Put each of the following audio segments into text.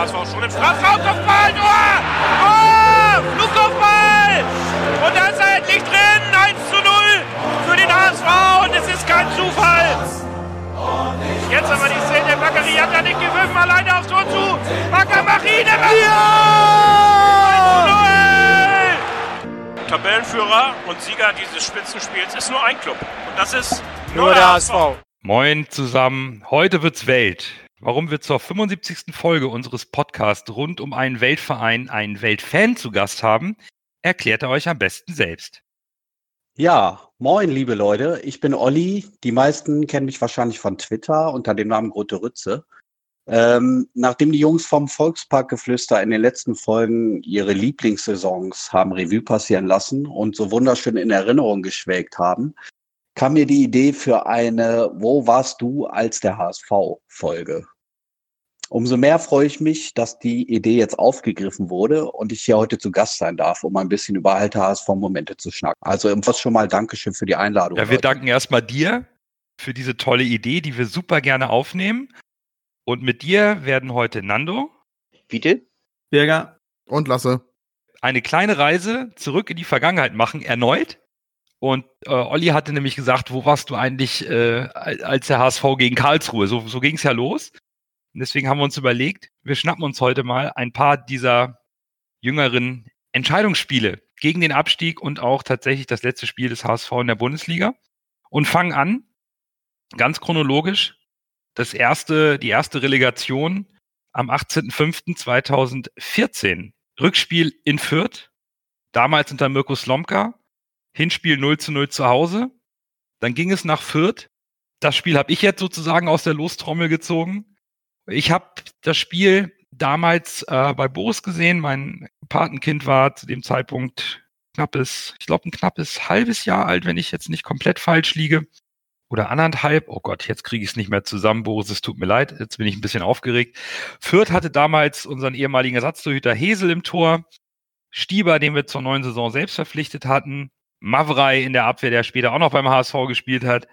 HSV schon im Strafraum, Kopfball, Tor! Oh, Flugkopfball! Und da ist er endlich drin, 1 zu 0 für den HSV und es ist kein Zufall. Jetzt aber die Szene, Bakary hat ja nicht gewürfen, alleine aufs Tor zu. Bakker Machine, ja! 1 zu 0! Tabellenführer und Sieger dieses Spitzenspiels ist nur ein Club und das ist nur, nur der HSV. Moin zusammen, heute wird's Welt. Warum wir zur 75. Folge unseres Podcasts rund um einen Weltverein einen Weltfan zu Gast haben, erklärt er euch am besten selbst. Ja, moin, liebe Leute. Ich bin Olli. Die meisten kennen mich wahrscheinlich von Twitter unter dem Namen Grote Rütze. Ähm, nachdem die Jungs vom Volksparkgeflüster in den letzten Folgen ihre Lieblingssaisons haben Revue passieren lassen und so wunderschön in Erinnerung geschwelgt haben, kam mir die Idee für eine Wo warst du als der HSV-Folge. Umso mehr freue ich mich, dass die Idee jetzt aufgegriffen wurde und ich hier heute zu Gast sein darf, um ein bisschen über alte HSV-Momente zu schnacken. Also im Voss schon mal Dankeschön für die Einladung. Ja, wir heute. danken erstmal dir für diese tolle Idee, die wir super gerne aufnehmen. Und mit dir werden heute Nando. Bitte. Birger. Und Lasse. Eine kleine Reise zurück in die Vergangenheit machen, erneut. Und äh, Olli hatte nämlich gesagt, wo warst du eigentlich äh, als der HSV gegen Karlsruhe? So, so ging es ja los. Und deswegen haben wir uns überlegt, wir schnappen uns heute mal ein paar dieser jüngeren Entscheidungsspiele gegen den Abstieg und auch tatsächlich das letzte Spiel des HSV in der Bundesliga und fangen an, ganz chronologisch, das erste, die erste Relegation am 18.05.2014. Rückspiel in Fürth, damals unter Mirko Slomka, Hinspiel 0 zu 0 zu Hause. Dann ging es nach Fürth. Das Spiel habe ich jetzt sozusagen aus der Lostrommel gezogen. Ich habe das Spiel damals äh, bei Boris gesehen. Mein Patenkind war zu dem Zeitpunkt knappes, ich glaube ein knappes halbes Jahr alt, wenn ich jetzt nicht komplett falsch liege. Oder anderthalb. Oh Gott, jetzt kriege ich es nicht mehr zusammen, Boris, es tut mir leid. Jetzt bin ich ein bisschen aufgeregt. Fürth hatte damals unseren ehemaligen Ersatztorhüter Hesel im Tor. Stieber, den wir zur neuen Saison selbst verpflichtet hatten. Mavrei in der Abwehr, der später auch noch beim HSV gespielt hat.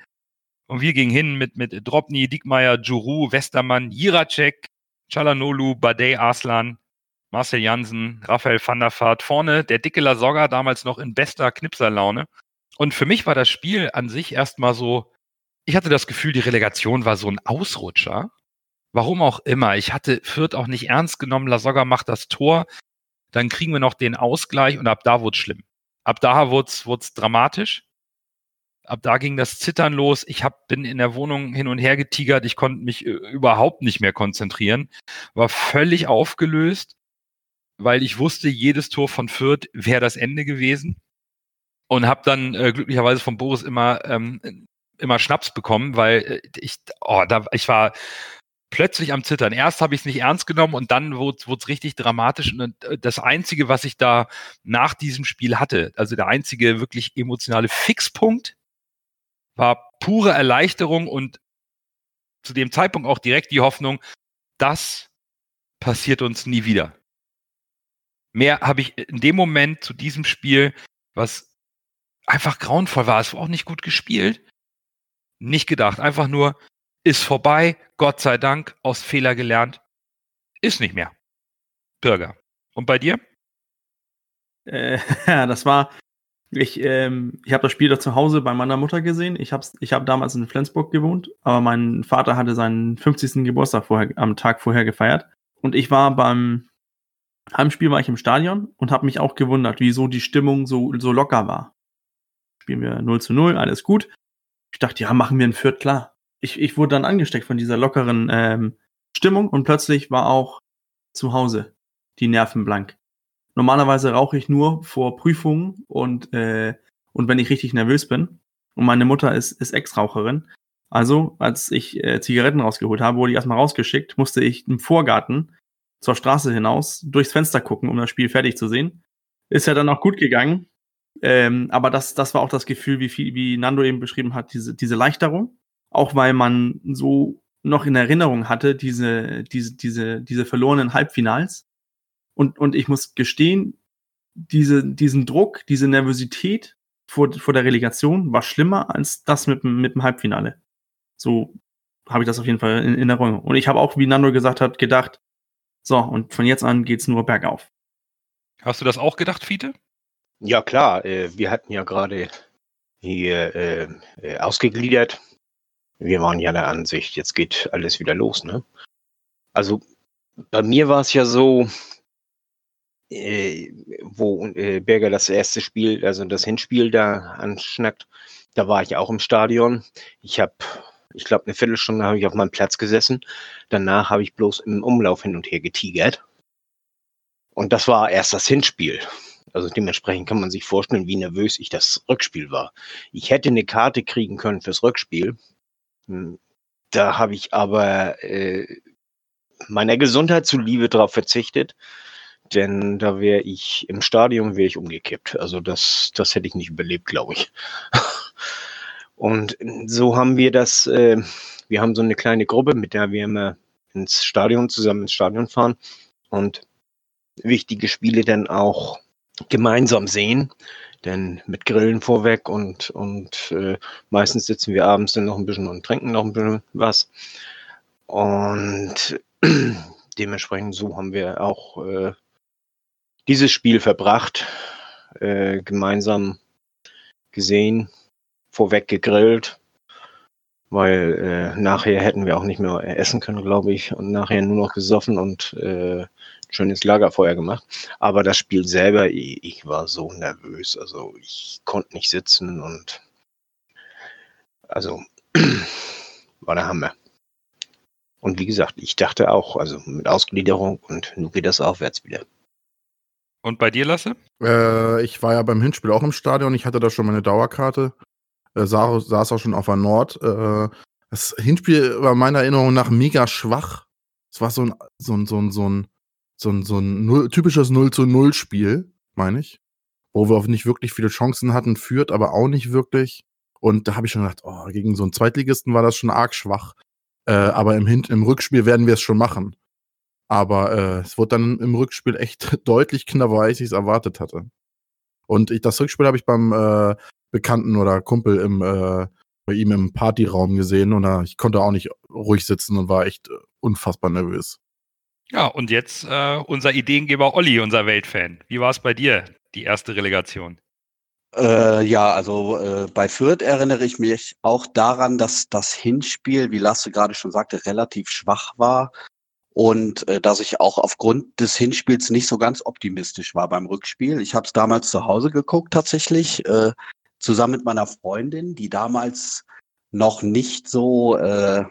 Und wir gingen hin mit, mit Dropny, Dickmeyer, Juru, Westermann, Jiracek, Chalanolu, Badei Arslan, Marcel Jansen, Raphael van der Vaart. Vorne der dicke Lasogga, damals noch in bester Knipserlaune. Und für mich war das Spiel an sich erstmal so, ich hatte das Gefühl, die Relegation war so ein Ausrutscher. Warum auch immer. Ich hatte Fürth auch nicht ernst genommen. Lasogga macht das Tor. Dann kriegen wir noch den Ausgleich und ab da wurde es schlimm. Ab da wurde es dramatisch. Ab da ging das Zittern los. Ich hab, bin in der Wohnung hin und her getigert. Ich konnte mich äh, überhaupt nicht mehr konzentrieren. War völlig aufgelöst, weil ich wusste, jedes Tor von Fürth wäre das Ende gewesen. Und habe dann äh, glücklicherweise von Boris immer ähm, immer Schnaps bekommen, weil äh, ich, oh, da, ich war plötzlich am Zittern. Erst habe ich es nicht ernst genommen und dann wurde es richtig dramatisch. Und äh, das Einzige, was ich da nach diesem Spiel hatte, also der einzige wirklich emotionale Fixpunkt, war pure Erleichterung und zu dem Zeitpunkt auch direkt die Hoffnung, das passiert uns nie wieder. Mehr habe ich in dem Moment zu diesem Spiel, was einfach grauenvoll war, es war auch nicht gut gespielt, nicht gedacht. Einfach nur, ist vorbei, Gott sei Dank, aus Fehler gelernt, ist nicht mehr. Bürger. Und bei dir? Äh, ja, das war, ich, ähm, ich habe das Spiel da zu Hause bei meiner Mutter gesehen. Ich habe ich hab damals in Flensburg gewohnt, aber mein Vater hatte seinen 50. Geburtstag vorher, am Tag vorher gefeiert. Und ich war beim Heimspiel war ich im Stadion und habe mich auch gewundert, wieso die Stimmung so, so locker war. Spielen wir 0 zu 0, alles gut. Ich dachte, ja, machen wir ein Viert klar ich, ich wurde dann angesteckt von dieser lockeren ähm, Stimmung und plötzlich war auch zu Hause die Nerven blank. Normalerweise rauche ich nur vor Prüfungen und, äh, und wenn ich richtig nervös bin. Und meine Mutter ist, ist Ex-Raucherin. Also, als ich äh, Zigaretten rausgeholt habe, wurde ich erstmal rausgeschickt, musste ich im Vorgarten zur Straße hinaus durchs Fenster gucken, um das Spiel fertig zu sehen. Ist ja dann auch gut gegangen. Ähm, aber das, das war auch das Gefühl, wie, viel, wie Nando eben beschrieben hat, diese, diese Leichterung auch weil man so noch in Erinnerung hatte, diese, diese, diese, diese verlorenen Halbfinals. Und, und ich muss gestehen, diese, diesen Druck, diese Nervosität vor, vor der Relegation war schlimmer als das mit, mit dem Halbfinale. So habe ich das auf jeden Fall in, in Erinnerung. Und ich habe auch, wie Nando gesagt hat, gedacht, So, und von jetzt an geht's nur bergauf. Hast du das auch gedacht, Fiete? Ja, klar. Äh, wir hatten ja gerade hier äh, äh, ausgegliedert. Wir waren ja der Ansicht, jetzt geht alles wieder los. Ne? Also bei mir war es ja so, äh, wo äh, Berger das erste Spiel, also das Hinspiel da anschnackt, da war ich auch im Stadion. Ich habe, ich glaube, eine Viertelstunde habe ich auf meinem Platz gesessen. Danach habe ich bloß im Umlauf hin und her getigert. Und das war erst das Hinspiel. Also dementsprechend kann man sich vorstellen, wie nervös ich das Rückspiel war. Ich hätte eine Karte kriegen können fürs Rückspiel. Hm, da habe ich aber äh, meiner Gesundheit zuliebe darauf verzichtet, denn da wäre ich im Stadion wäre ich umgekippt. Also das, das hätte ich nicht überlebt, glaube ich. Und so haben wir das, äh, wir haben so eine kleine Gruppe, mit der wir immer ins Stadion zusammen ins Stadion fahren und wichtige Spiele dann auch gemeinsam sehen. Denn mit Grillen vorweg und, und äh, meistens sitzen wir abends dann noch ein bisschen und trinken noch ein bisschen was. Und dementsprechend so haben wir auch äh, dieses Spiel verbracht, äh, gemeinsam gesehen, vorweg gegrillt, weil äh, nachher hätten wir auch nicht mehr essen können, glaube ich, und nachher nur noch gesoffen und äh, schönes Lagerfeuer gemacht. Aber das Spiel selber, ich, ich war so nervös, also ich konnte nicht sitzen und also war der Hammer. Und wie gesagt, ich dachte auch, also mit Ausgliederung und nun geht das aufwärts wieder. Und bei dir, Lasse? Äh, ich war ja beim Hinspiel auch im Stadion. Ich hatte da schon meine Dauerkarte. Äh, saß, auch schon auf der Nord. Äh, das Hinspiel war meiner Erinnerung nach mega schwach. Es war so ein, so ein, so ein, so ein, so ein, so ein Null, typisches 0 zu 0 Spiel, meine ich. Wo wir auch nicht wirklich viele Chancen hatten, führt aber auch nicht wirklich. Und da habe ich schon gedacht, oh, gegen so einen Zweitligisten war das schon arg schwach. Äh, aber im, Hin im Rückspiel werden wir es schon machen. Aber äh, es wurde dann im Rückspiel echt deutlich knapper, als ich es erwartet hatte. Und ich, das Rückspiel habe ich beim äh, Bekannten oder Kumpel im, äh, bei ihm im Partyraum gesehen und da, ich konnte auch nicht ruhig sitzen und war echt äh, unfassbar nervös. Ja, und jetzt äh, unser Ideengeber Olli, unser Weltfan. Wie war es bei dir, die erste Relegation? Äh, ja, also äh, bei Fürth erinnere ich mich auch daran, dass das Hinspiel, wie Lasse gerade schon sagte, relativ schwach war und äh, dass ich auch aufgrund des Hinspiels nicht so ganz optimistisch war beim Rückspiel. Ich habe es damals zu Hause geguckt tatsächlich, äh, zusammen mit meiner Freundin, die damals noch nicht so, äh,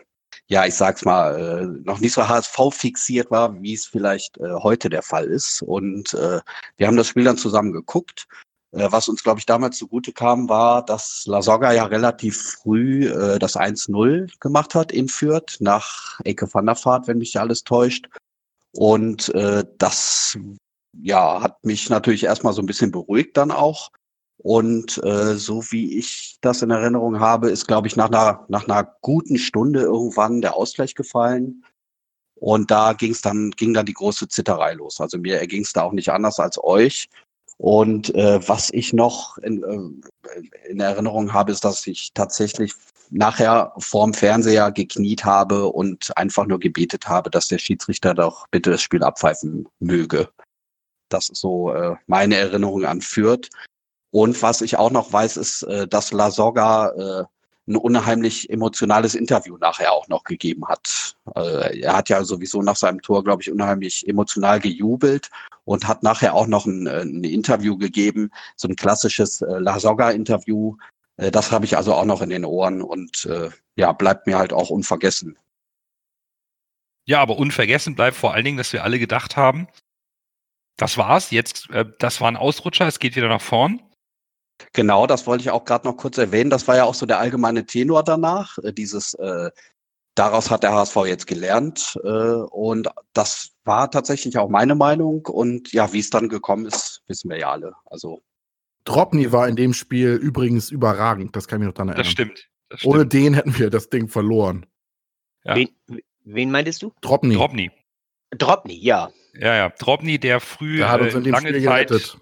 ja, ich sag's mal, äh, noch nicht so HSV fixiert war, wie es vielleicht äh, heute der Fall ist. Und äh, wir haben das Spiel dann zusammen geguckt äh, was uns, glaube ich, damals zugute kam, war, dass La Soga ja relativ früh äh, das 1-0 gemacht hat in Fürth nach Ecke van der Vaart, wenn mich alles täuscht. Und äh, das ja, hat mich natürlich erstmal so ein bisschen beruhigt dann auch. Und äh, so wie ich das in Erinnerung habe, ist, glaube ich, nach einer, nach einer guten Stunde irgendwann der Ausgleich gefallen. Und da ging es dann, ging dann die große Zitterei los. Also mir erging es da auch nicht anders als euch. Und äh, was ich noch in, äh, in Erinnerung habe, ist, dass ich tatsächlich nachher vorm Fernseher gekniet habe und einfach nur gebetet habe, dass der Schiedsrichter doch bitte das Spiel abpfeifen möge. Das ist so äh, meine Erinnerung an Fürth. Und was ich auch noch weiß, ist, äh, dass La Soga äh, ein unheimlich emotionales Interview nachher auch noch gegeben hat. Äh, er hat ja sowieso nach seinem Tor, glaube ich, unheimlich emotional gejubelt und hat nachher auch noch ein, äh, ein Interview gegeben, so ein klassisches äh, La Soga-Interview. Äh, das habe ich also auch noch in den Ohren und äh, ja, bleibt mir halt auch unvergessen. Ja, aber unvergessen bleibt vor allen Dingen, dass wir alle gedacht haben, das war's, jetzt, das war ein Ausrutscher, es geht wieder nach vorn. Genau, das wollte ich auch gerade noch kurz erwähnen. Das war ja auch so der allgemeine Tenor danach. Äh, dieses, äh, daraus hat der HSV jetzt gelernt. Äh, und das war tatsächlich auch meine Meinung. Und ja, wie es dann gekommen ist, wissen wir ja alle. Also. Dropney war in dem Spiel übrigens überragend. Das kann ich mich noch dran erinnern. Das stimmt. Das stimmt. Ohne den hätten wir das Ding verloren. Ja. Wen, wen meintest du? Dropney. Dropney. Dropney, ja. Ja, ja. Dropney, der früh Der hat uns äh, in dem lange Spiel Zeit, gerettet.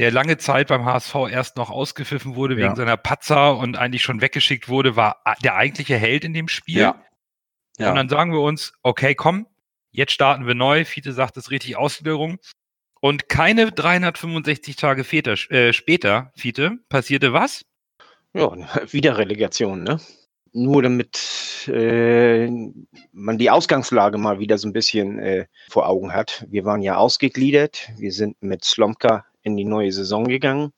Der lange Zeit beim HSV erst noch ausgepfiffen wurde wegen Ja. seiner Patzer und eigentlich schon weggeschickt wurde, war der eigentliche Held in dem Spiel. Ja. Ja. Und dann sagen wir uns, okay, komm, Jetzt starten wir neu. Fiete sagt es richtig, Ausgliederung. Und keine 365 Tage Väter, äh, später, Fiete, passierte was? Ja, wieder Relegation, ne? Nur damit äh, man die Ausgangslage mal wieder so ein bisschen äh, vor Augen hat. Wir waren ja ausgegliedert. Wir sind mit Slomka in die neue Saison gegangen.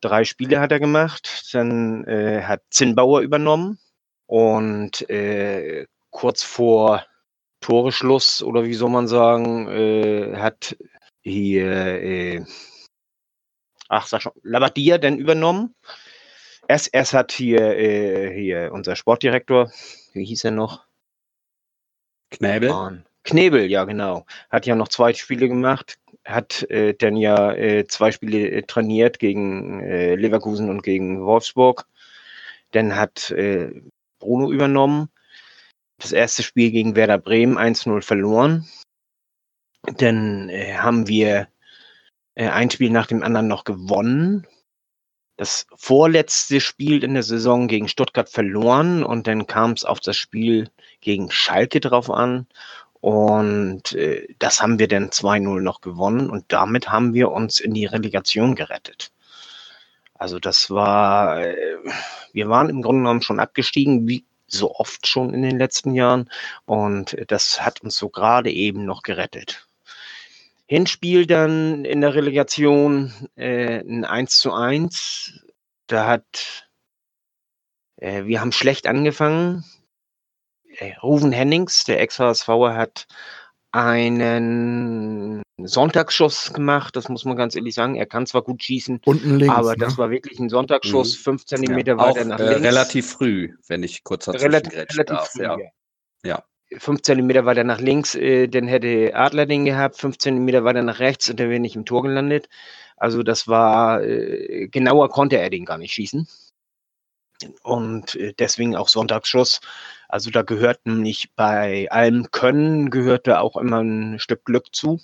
Drei Spiele hat er gemacht. Dann äh, hat Zinnbauer übernommen. Und äh, kurz vor Toreschluss oder wie soll man sagen, äh, hat hier, äh, ach, sag schon, Labadia dann übernommen. Erst, erst hat hier, äh, hier unser Sportdirektor, wie hieß er noch? Knäbel. Knebel, ja genau. Hat ja noch zwei Spiele gemacht, hat äh, dann ja äh, zwei Spiele äh, trainiert gegen äh, Leverkusen und gegen Wolfsburg. Dann hat äh, Bruno übernommen. Das erste Spiel gegen Werder Bremen 1-0 verloren. Dann äh, haben wir ein Spiel nach dem anderen noch gewonnen. Das vorletzte Spiel in der Saison gegen Stuttgart verloren und dann kam es auf das Spiel gegen Schalke drauf an. Und äh, das haben wir dann 2-0 noch gewonnen und damit haben wir uns in die Relegation gerettet. Also das war, äh, wir waren im Grunde genommen schon abgestiegen, wie so oft schon in den letzten Jahren. Und das hat uns so gerade eben noch gerettet. Hinspiel dann in der Relegation äh, ein 1 zu 1. Da hat, äh, wir haben schlecht angefangen. Äh, Ruven Hennings, der Ex-HSVer, hat einen Sonntagsschuss gemacht, das muss man ganz ehrlich sagen. Er kann zwar gut schießen, Unten links. aber ne? das war wirklich ein Sonntagsschuss, Mhm. fünf Zentimeter Ja, auch weiter nach äh, links. relativ früh, wenn ich kurz dazwischen relativ, relativ darf. früh, Ja. ja. Ja. Fünf Zentimeter weiter nach links, äh, dann hätte Adler den gehabt, fünf Zentimeter weiter nach rechts und der wäre nicht im Tor gelandet. Also das war, äh, genauer konnte er den gar nicht schießen. Und äh, deswegen auch Sonntagsschuss. Also da gehört nämlich bei allem Können, gehört da auch immer ein Stück Glück zu.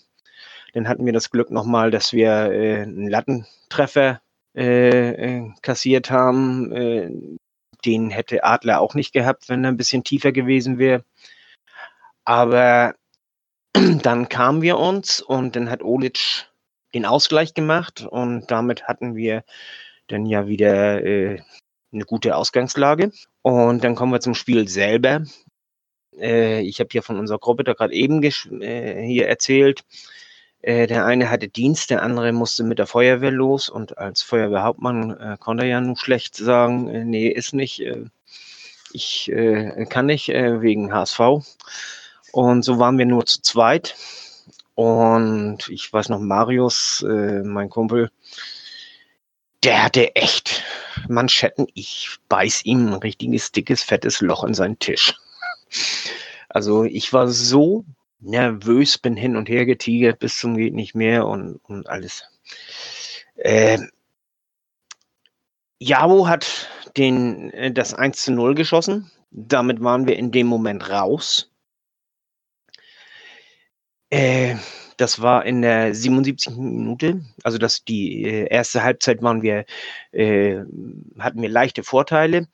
Dann hatten wir das Glück nochmal, dass wir äh, einen Lattentreffer äh, äh, kassiert haben. Äh, den hätte Adler auch nicht gehabt, wenn er ein bisschen tiefer gewesen wäre. Aber dann kamen wir uns und dann hat Olic den Ausgleich gemacht und damit hatten wir dann ja wieder äh, eine gute Ausgangslage. Und dann kommen wir zum Spiel selber. Äh, ich habe hier von unserer Gruppe da gerade eben äh, hier erzählt. Äh, der eine hatte Dienst, der andere musste mit der Feuerwehr los und als Feuerwehrhauptmann äh, konnte er ja nun schlecht sagen, äh, nee, ist nicht, äh, ich kann nicht wegen HSV. Und so waren wir nur zu zweit. Und ich weiß noch, Marius, mein Kumpel, der hatte echt Manschetten. Ich beiß ihm ein richtiges, dickes, fettes Loch in seinen Tisch. Also ich war so nervös, bin hin und her getigert bis zum geht nicht mehr und, und alles. Ähm, Javo hat den, äh, das 1 zu 0 geschossen. Damit waren wir in dem Moment raus. Äh, das war in der 77. Minute. Also das die äh, erste Halbzeit waren wir, äh, hatten wir leichte Vorteile.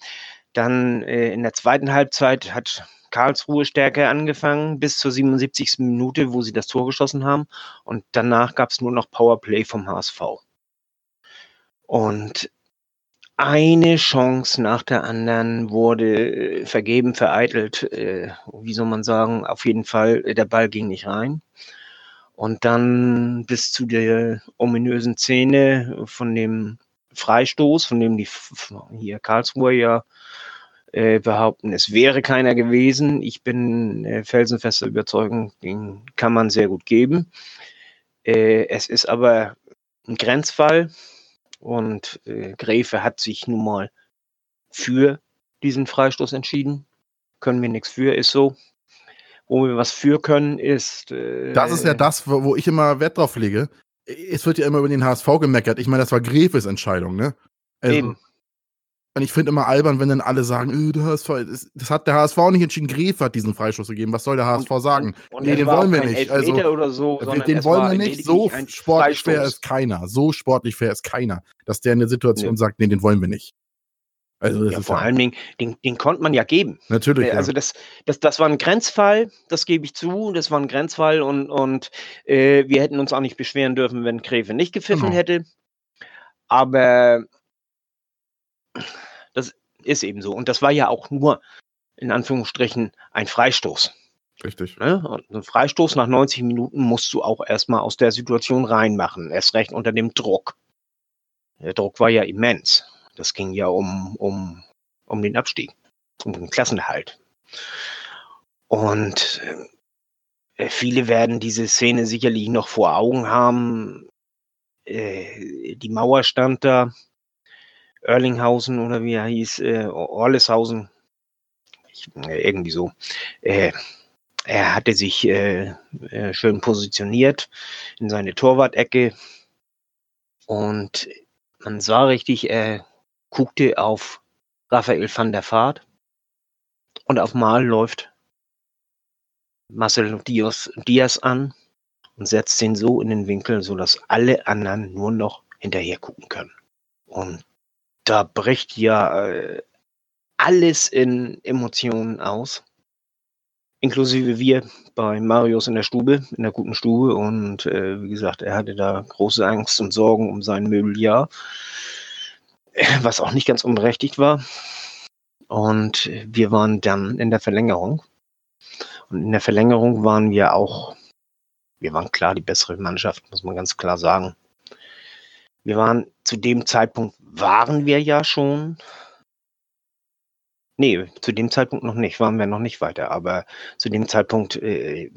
Dann äh, in der zweiten Halbzeit hat Karlsruhe stärker angefangen bis zur 77. Minute, wo sie das Tor geschossen haben. Und danach gab es nur noch Powerplay vom HSV. Und eine Chance nach der anderen wurde äh, vergeben, vereitelt, äh, wie soll man sagen, auf jeden Fall, äh, der Ball ging nicht rein. Und dann bis zu der ominösen Szene von dem Freistoß, von dem die hier Karlsruhe ja äh, behaupten, es wäre keiner gewesen. Ich bin äh, felsenfester Überzeugung, den kann man sehr gut geben. Äh, es ist aber ein Grenzfall und äh, Gräfe hat sich nun mal für diesen Freistoß entschieden. Können wir nichts für, ist so. Wo wir was für können, ist. Äh, Das ist ja das, wo, wo ich immer Wert drauf lege. Es wird ja immer über den HSV gemeckert. Ich meine, das war Grefes Entscheidung, ne? Also, Eben. Und ich finde immer albern, wenn dann alle sagen, äh, der HSV, das, das hat der HSV nicht entschieden. Grefe hat diesen Freistoß gegeben. Was soll der HSV sagen? Und nee, den wollen auch wir nicht. Also, so, den wollen wir nicht. So sportlich fair ist keiner. So sportlich fair ist keiner. Dass der in der Situation sagt, nee, den wollen wir nicht. Also das Ja, ist vor ja, allen Dingen, den, den konnte man ja geben. natürlich. Äh, ja. Also das, das, das war ein Grenzfall, das gebe ich zu, das war ein Grenzfall und, und äh, wir hätten uns auch nicht beschweren dürfen, wenn Gräfe nicht gepfiffen Genau. hätte. Aber das ist eben so. Und das war ja auch nur in Anführungsstrichen ein Freistoß. Richtig. Ne? Und ein Freistoß nach 90 Minuten musst du auch erstmal aus der Situation reinmachen, erst recht unter dem Druck. Der Druck war ja immens. Das ging ja um, um, um den Abstieg, um den Klassenerhalt. Und äh, viele werden diese Szene sicherlich noch vor Augen haben. Äh, die Mauer stand da, Erlinghausen oder wie er hieß, äh, Orleshausen, ich, äh, irgendwie so. Äh, er hatte sich äh, äh, schön positioniert in seine Torwart-Ecke und man sah richtig, er guckte auf Raphael van der Vaart und auf Mal läuft Marcel Diaz, Diaz an und setzt ihn so in den Winkel, sodass alle anderen nur noch hinterher gucken können. Und da bricht ja äh, alles in Emotionen aus inklusive wir bei Marius in der Stube, in der guten Stube. Und äh, wie gesagt, er hatte da große Angst und Sorgen um sein Möbeljahr, was auch nicht ganz unberechtigt war. Und wir waren dann in der Verlängerung. Und in der Verlängerung waren wir auch, wir waren klar die bessere Mannschaft, muss man ganz klar sagen. Wir waren zu dem Zeitpunkt, waren wir ja schon Nee, zu dem Zeitpunkt noch nicht, waren wir noch nicht weiter. Aber zu dem Zeitpunkt äh,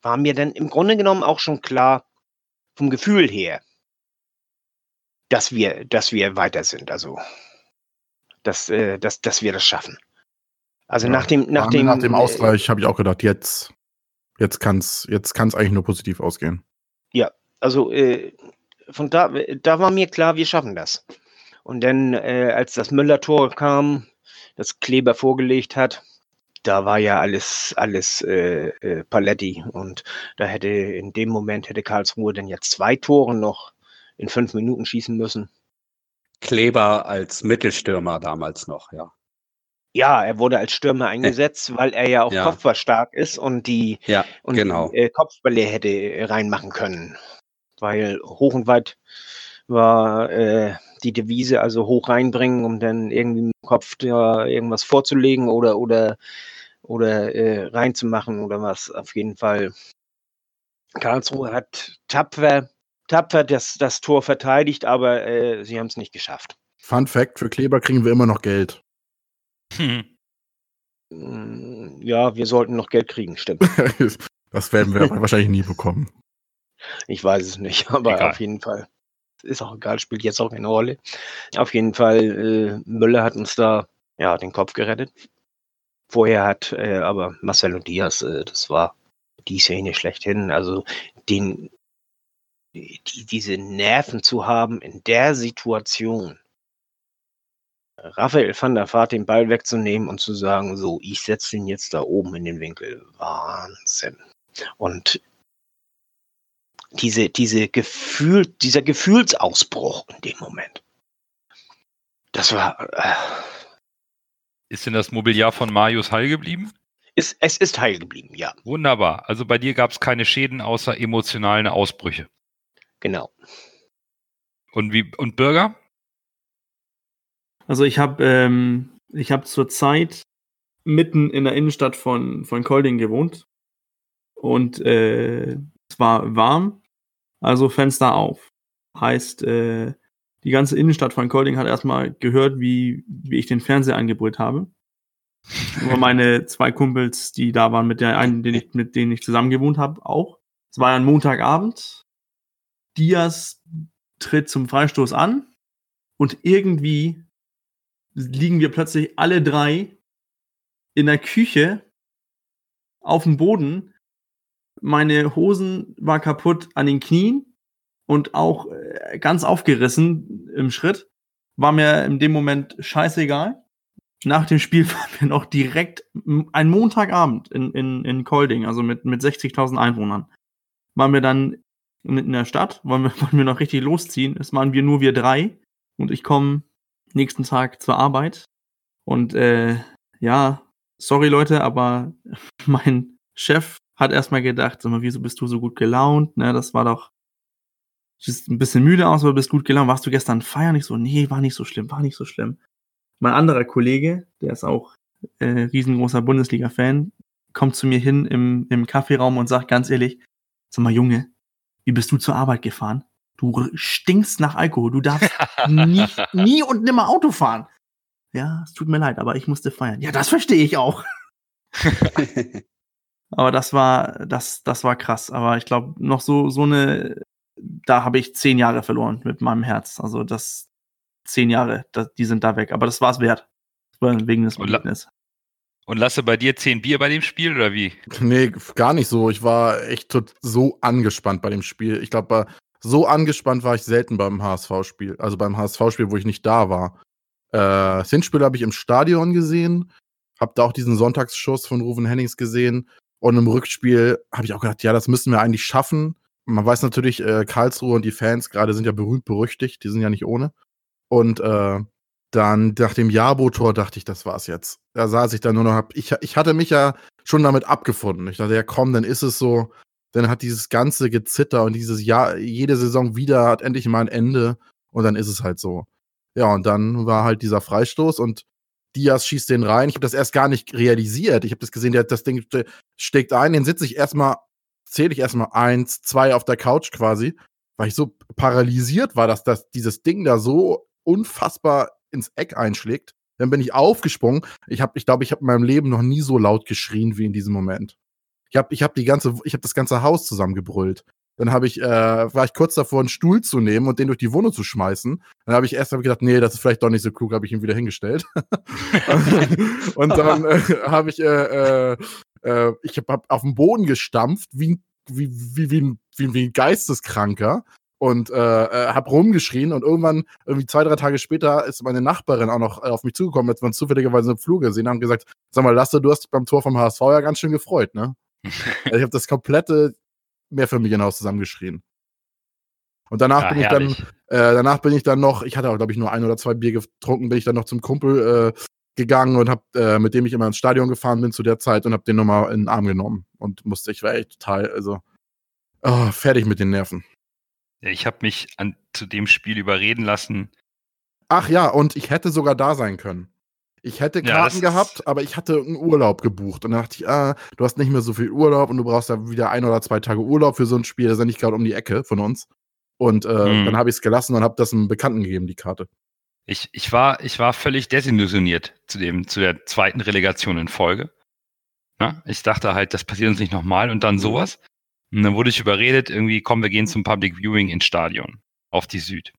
war mir dann im Grunde genommen auch schon klar, vom Gefühl her, dass wir, dass wir weiter sind. Also, dass, äh, dass, dass wir das schaffen. Also Ja, nach dem, nach dem, nach dem äh, Ausgleich habe ich auch gedacht, jetzt, jetzt kann es jetzt kann's eigentlich nur positiv ausgehen. also äh, von da, da war mir klar, wir schaffen das. Und dann, äh, als das Müller-Tor kam, das Kleber vorgelegt hat, da war ja alles, alles äh, äh, Paletti. Und da hätte in dem Moment hätte Karlsruhe dann ja zwei Tore noch in fünf Minuten schießen müssen. Kleber als Mittelstürmer damals noch, ja. Ja, er wurde als Stürmer eingesetzt, weil er ja auch Ja. kopfballstark ist und die Ja, und genau. die, äh, Kopfbälle hätte äh, reinmachen können. Weil hoch und weit war äh, die Devise, also hoch reinbringen, um dann irgendwie dem Kopf da irgendwas vorzulegen oder oder oder äh, reinzumachen oder was. Auf jeden Fall. Karlsruhe hat tapfer, tapfer das, das Tor verteidigt, aber äh, sie haben es nicht geschafft. Fun Fact: Für Kleber kriegen wir immer noch Geld. Hm. Ja, wir sollten noch Geld kriegen, stimmt. das werden wir wahrscheinlich nie bekommen. Ich weiß es nicht, aber Egal. auf jeden Fall. Ist auch egal, spielt jetzt auch keine Rolle. Auf jeden Fall, äh, Müller hat uns da ja den Kopf gerettet. Vorher hat äh, aber Marcelo Diaz, äh, das war die Szene schlechthin, also den, die, diese Nerven zu haben in der Situation, Raphael van der Vaart den Ball wegzunehmen und zu sagen, so, ich setze ihn jetzt da oben in den Winkel. Wahnsinn. Und diese, diese Gefühl, dieser Gefühlsausbruch in dem Moment. Das war, äh, Ist denn das Mobiliar von Marius heil geblieben? ist, es ist heil geblieben, ja, Wunderbar. Also bei dir gab es keine Schäden außer emotionalen Ausbrüche. Genau. Und wie und Bürger? Also ich habe ähm, ich habe zur Zeit mitten in der Innenstadt von von Kolding gewohnt und äh, es war warm, also Fenster auf. Heißt äh, die ganze Innenstadt von Kolding hat erstmal gehört, wie wie ich den Fernseher angebrüllt habe. Aber meine zwei Kumpels, die da waren, mit der einen, den ich, mit denen ich zusammen gewohnt habe, auch. Es war ein Montagabend. Diaz tritt zum Freistoß an und irgendwie liegen wir plötzlich alle drei in der Küche auf dem Boden. Meine Hosen war kaputt an den Knien und auch äh, ganz aufgerissen im Schritt. War mir in dem Moment scheißegal. Nach dem Spiel waren wir noch direkt ein Montagabend in, in, in Kolding, also mit, mit 60.000 Einwohnern. Waren wir dann in der Stadt, wollen wir, wollen wir noch richtig losziehen. Es waren wir nur wir drei und ich komme nächsten Tag zur Arbeit Und äh, ja, sorry Leute, aber mein Chef hat erstmal gedacht, sag mal, wieso bist du so gut gelaunt? Ne, das war doch siehst ein bisschen müde aus, aber bist gut gelaunt. Warst du gestern feiern? Ich so, nee, war nicht so schlimm, war nicht so schlimm. Mein anderer Kollege, der ist auch äh, riesengroßer Bundesliga-Fan, kommt zu mir hin im, im Kaffeeraum und sagt ganz ehrlich, sag mal, Junge, wie bist du zur Arbeit gefahren? Du stinkst nach Alkohol, du darfst nie, nie und nimmer Auto fahren. Ja, es tut mir leid, aber ich musste feiern. Ja, das verstehe ich auch. aber das war, das, das war krass. Aber ich glaube, noch so, so eine da habe ich zehn Jahre verloren mit meinem Herz. Also das zehn Jahre, das, die sind da weg. Aber das war es wert. Wegen des Ergebnisses. Und lasse bei dir zehn Bier bei dem Spiel oder wie? Nee, gar nicht so. Ich war echt so angespannt bei dem Spiel. Ich glaube, so angespannt war ich selten beim HSV-Spiel. Also beim HSV-Spiel, wo ich nicht da war. Äh, das Hinspiel habe ich im Stadion gesehen. Hab da auch diesen Sonntagsschuss von Ruven Hennings gesehen. Und im Rückspiel habe ich auch gedacht, ja, das müssen wir eigentlich schaffen man weiß natürlich, äh, Karlsruhe und die Fans gerade sind ja berühmt berüchtigt, die sind ja nicht ohne. Und äh, dann nach dem Jabo-Tor dachte ich, das war's jetzt. Da saß ich dann nur noch, ich, ich hatte mich ja schon damit abgefunden. Ich dachte, ja komm, dann ist es so. Dann hat dieses ganze Gezitter und dieses Jahr, jede Saison wieder hat endlich mal ein Ende und dann ist es halt so. Ja, und dann war halt dieser Freistoß und Diaz schießt den rein. Ich habe das erst gar nicht realisiert. Ich habe das gesehen, der, das Ding steckt ein, den sitze ich erstmal zähle ich erstmal eins, zwei auf der Couch quasi, weil ich so paralysiert war, dass das, dieses Ding da so unfassbar ins Eck einschlägt. Dann bin ich aufgesprungen. Ich habe, ich glaube, ich habe in meinem Leben noch nie so laut geschrien wie in diesem Moment. Ich habe, ich habe die ganze, ich habe das ganze Haus zusammengebrüllt. Dann habe ich, äh, war ich kurz davor, einen Stuhl zu nehmen und den durch die Wohnung zu schmeißen. Dann habe ich erst hab gedacht, nee, das ist vielleicht doch nicht so klug, habe ich ihn wieder hingestellt. und dann äh, habe ich äh, äh, äh, ich habe auf den Boden gestampft, wie, wie, wie, wie, ein, wie, wie ein Geisteskranker und äh, äh, habe rumgeschrien und irgendwann, irgendwie zwei, drei Tage später, ist meine Nachbarin auch noch äh, auf mich zugekommen, als wir uns zufälligerweise im Flur gesehen haben, und gesagt, sag mal, Lasse, du hast dich beim Tor vom HSV ja ganz schön gefreut, ne? also ich habe das komplette Mehrfamilienhaus zusammengeschrien. Und danach ja, bin ich dann, äh, danach bin ich dann noch, ich hatte auch, glaube ich, nur ein oder zwei Bier getrunken, bin ich dann noch zum Kumpel äh, gegangen und hab, äh, mit dem ich immer ins Stadion gefahren bin zu der Zeit und habe den nochmal in den Arm genommen und musste, ich war echt total, also oh, fertig mit den Nerven. Ich habe mich an, zu dem Spiel überreden lassen. Ach ja, und ich hätte sogar da sein können. Ich hätte Karten ja, gehabt, aber ich hatte einen Urlaub gebucht. Und dann dachte ich, ah, du hast nicht mehr so viel Urlaub und du brauchst ja wieder ein oder zwei Tage Urlaub für so ein Spiel. Das ist ja nicht gerade um die Ecke von uns. Und äh, hm. dann habe ich es gelassen und habe das einem Bekannten gegeben, die Karte. Ich, ich, war, ich war völlig desillusioniert zu, dem, zu der zweiten Relegation in Folge. Na, ich dachte halt, das passiert uns nicht nochmal und dann mhm. sowas. Und dann wurde ich überredet, irgendwie, komm, wir gehen zum Public Viewing ins Stadion, auf die Süd.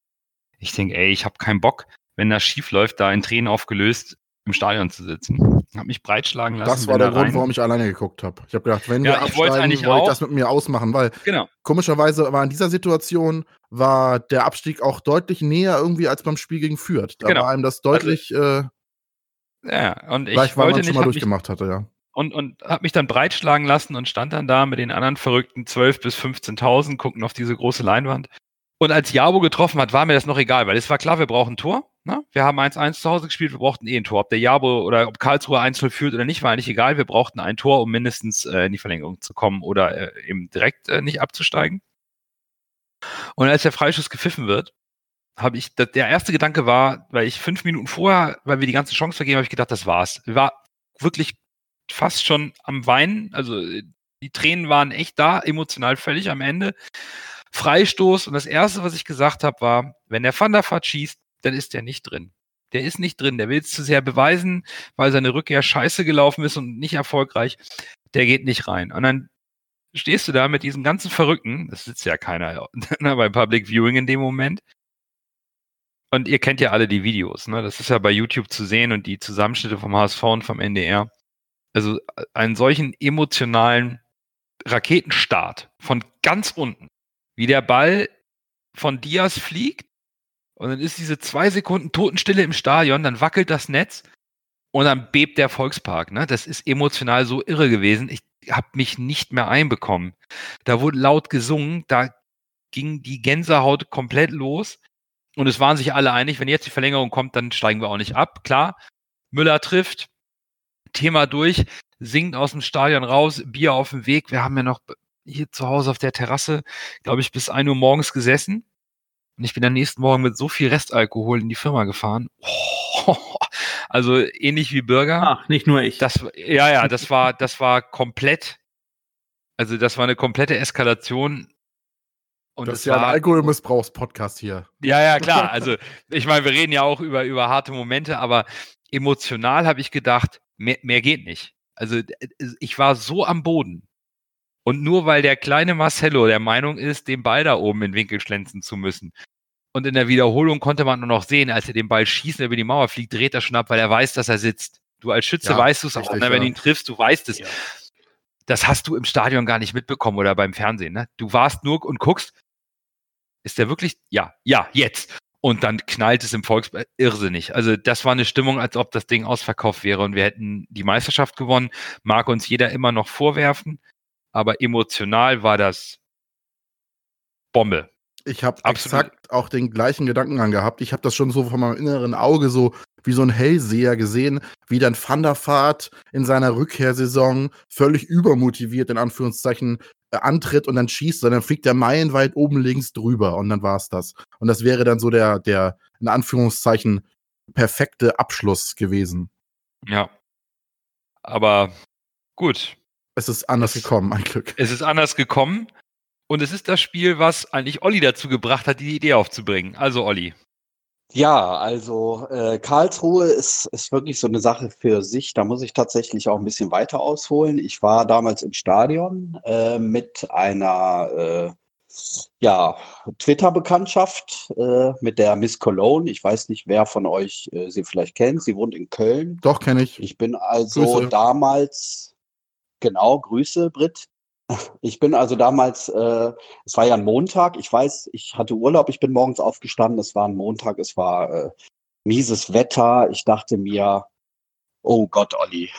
Ich denke, ey, ich habe keinen Bock, wenn das schief läuft, da in Tränen aufgelöst im Stadion zu sitzen. Hab mich breitschlagen lassen. Das war der Grund, warum ich alleine geguckt habe. Ich habe gedacht, wenn ja, wir absteigen, wollte ich, wollte ich das mit mir ausmachen, weil genau. komischerweise war in dieser Situation war der Abstieg auch deutlich näher irgendwie als beim Spiel gegen Fürth. Da genau. war einem das deutlich also, äh, ja, und ich gleich, weil wollte schon mal durchgemacht mich, hatte, ja. Und, und habe mich dann breitschlagen lassen und stand dann da mit den anderen verrückten 12.000 bis 15.000, gucken auf diese große Leinwand. Und als Jabo getroffen hat, war mir das noch egal, weil es war klar, wir brauchen ein Tor. Ne? Wir haben 1-1 zu Hause gespielt, wir brauchten eh ein Tor. Ob der Jabo oder ob Karlsruhe 1-0 führt oder nicht, war eigentlich egal. Wir brauchten ein Tor, um mindestens äh, in die Verlängerung zu kommen oder äh, eben direkt äh, nicht abzusteigen. Und als der Freischuss gepfiffen wird, habe ich, der erste Gedanke war, weil ich fünf Minuten vorher, weil wir die ganze Chance vergeben, habe ich gedacht, das war's. War wirklich fast schon am Weinen, also die Tränen waren echt da, emotional völlig am Ende. Freistoß und das erste, was ich gesagt habe, war, wenn der Van der Vaart schießt, dann ist der nicht drin. Der ist nicht drin. Der will es zu sehr beweisen, weil seine Rückkehr scheiße gelaufen ist und nicht erfolgreich. Der geht nicht rein. Und dann stehst du da mit diesen ganzen Verrückten, das sitzt ja keiner ne, beim Public Viewing in dem Moment. Und ihr kennt ja alle die Videos, ne? Das ist ja bei YouTube zu sehen und die Zusammenschnitte vom HSV und vom NDR. Also einen solchen emotionalen Raketenstart von ganz unten, wie der Ball von Diaz fliegt und dann ist diese zwei Sekunden Totenstille im Stadion, dann wackelt das Netz und dann bebt der Volkspark. Ne? Das ist emotional so irre gewesen. Ich habe mich nicht mehr einbekommen. Da wurde laut gesungen, da ging die Gänsehaut komplett los. Und es waren sich alle einig, wenn jetzt die Verlängerung kommt, dann steigen wir auch nicht ab. Klar, Müller trifft, Thema durch, singt aus dem Stadion raus, Bier auf dem Weg. Wir haben ja noch hier zu Hause auf der Terrasse, glaube ich, bis 1 Uhr morgens gesessen. Und ich bin am nächsten Morgen mit so viel Restalkohol in die Firma gefahren. Oh, also ähnlich wie Bürger. Ach, nicht nur ich. Das, ja, ja, das war, das war komplett, also das war eine komplette Eskalation. Und das ist ja ein Alkoholmissbrauchspodcast hier. Ja, ja, klar. Also ich meine, wir reden ja auch über, über harte Momente, aber emotional habe ich gedacht, mehr, mehr geht nicht. Also ich war so am Boden. Und nur weil der kleine Marcello der Meinung ist, den Ball da oben in den Winkel schlänzen zu müssen. Und in der Wiederholung konnte man nur noch sehen, als er den Ball schießt und über die Mauer fliegt, dreht er schon ab, weil er weiß, dass er sitzt. Du als Schütze ja, weißt du es auch, ne? wenn du ihn triffst, du weißt es. Ja. Das hast du im Stadion gar nicht mitbekommen oder beim Fernsehen. Ne? Du warst nur und guckst, ist der wirklich? Ja, ja, jetzt. Und dann knallt es im Volkspark irrsinnig. Also das war eine Stimmung, als ob das Ding ausverkauft wäre und wir hätten die Meisterschaft gewonnen. Mag uns jeder immer noch vorwerfen aber emotional war das Bombe. Ich habe exakt auch den gleichen Gedanken angehabt. Ich habe das schon so von meinem inneren Auge so wie so ein Hellseher gesehen, wie dann Van der Vaart in seiner Rückkehrsaison völlig übermotiviert in Anführungszeichen äh, antritt und dann schießt dann fliegt der meilenweit oben links drüber und dann war es das. Und das wäre dann so der, der in Anführungszeichen perfekte Abschluss gewesen. Ja. Aber gut, es ist anders gekommen, ein Glück. Es ist anders gekommen. Und es ist das Spiel, was eigentlich Olli dazu gebracht hat, die Idee aufzubringen. Also Olli. Ja, also äh, Karlsruhe ist, ist wirklich so eine Sache für sich. Da muss ich tatsächlich auch ein bisschen weiter ausholen. Ich war damals im Stadion äh, mit einer äh, ja, Twitter-Bekanntschaft äh, mit der Miss Cologne. Ich weiß nicht, wer von euch äh, sie vielleicht kennt. Sie wohnt in Köln. Doch, kenne ich. Ich bin also Grüße. damals Genau, Grüße, Britt. Ich bin also damals, äh, es war ja ein Montag, ich weiß, ich hatte Urlaub, ich bin morgens aufgestanden, es war ein Montag, es war äh, mieses Wetter. Ich dachte mir, oh Gott, Olli,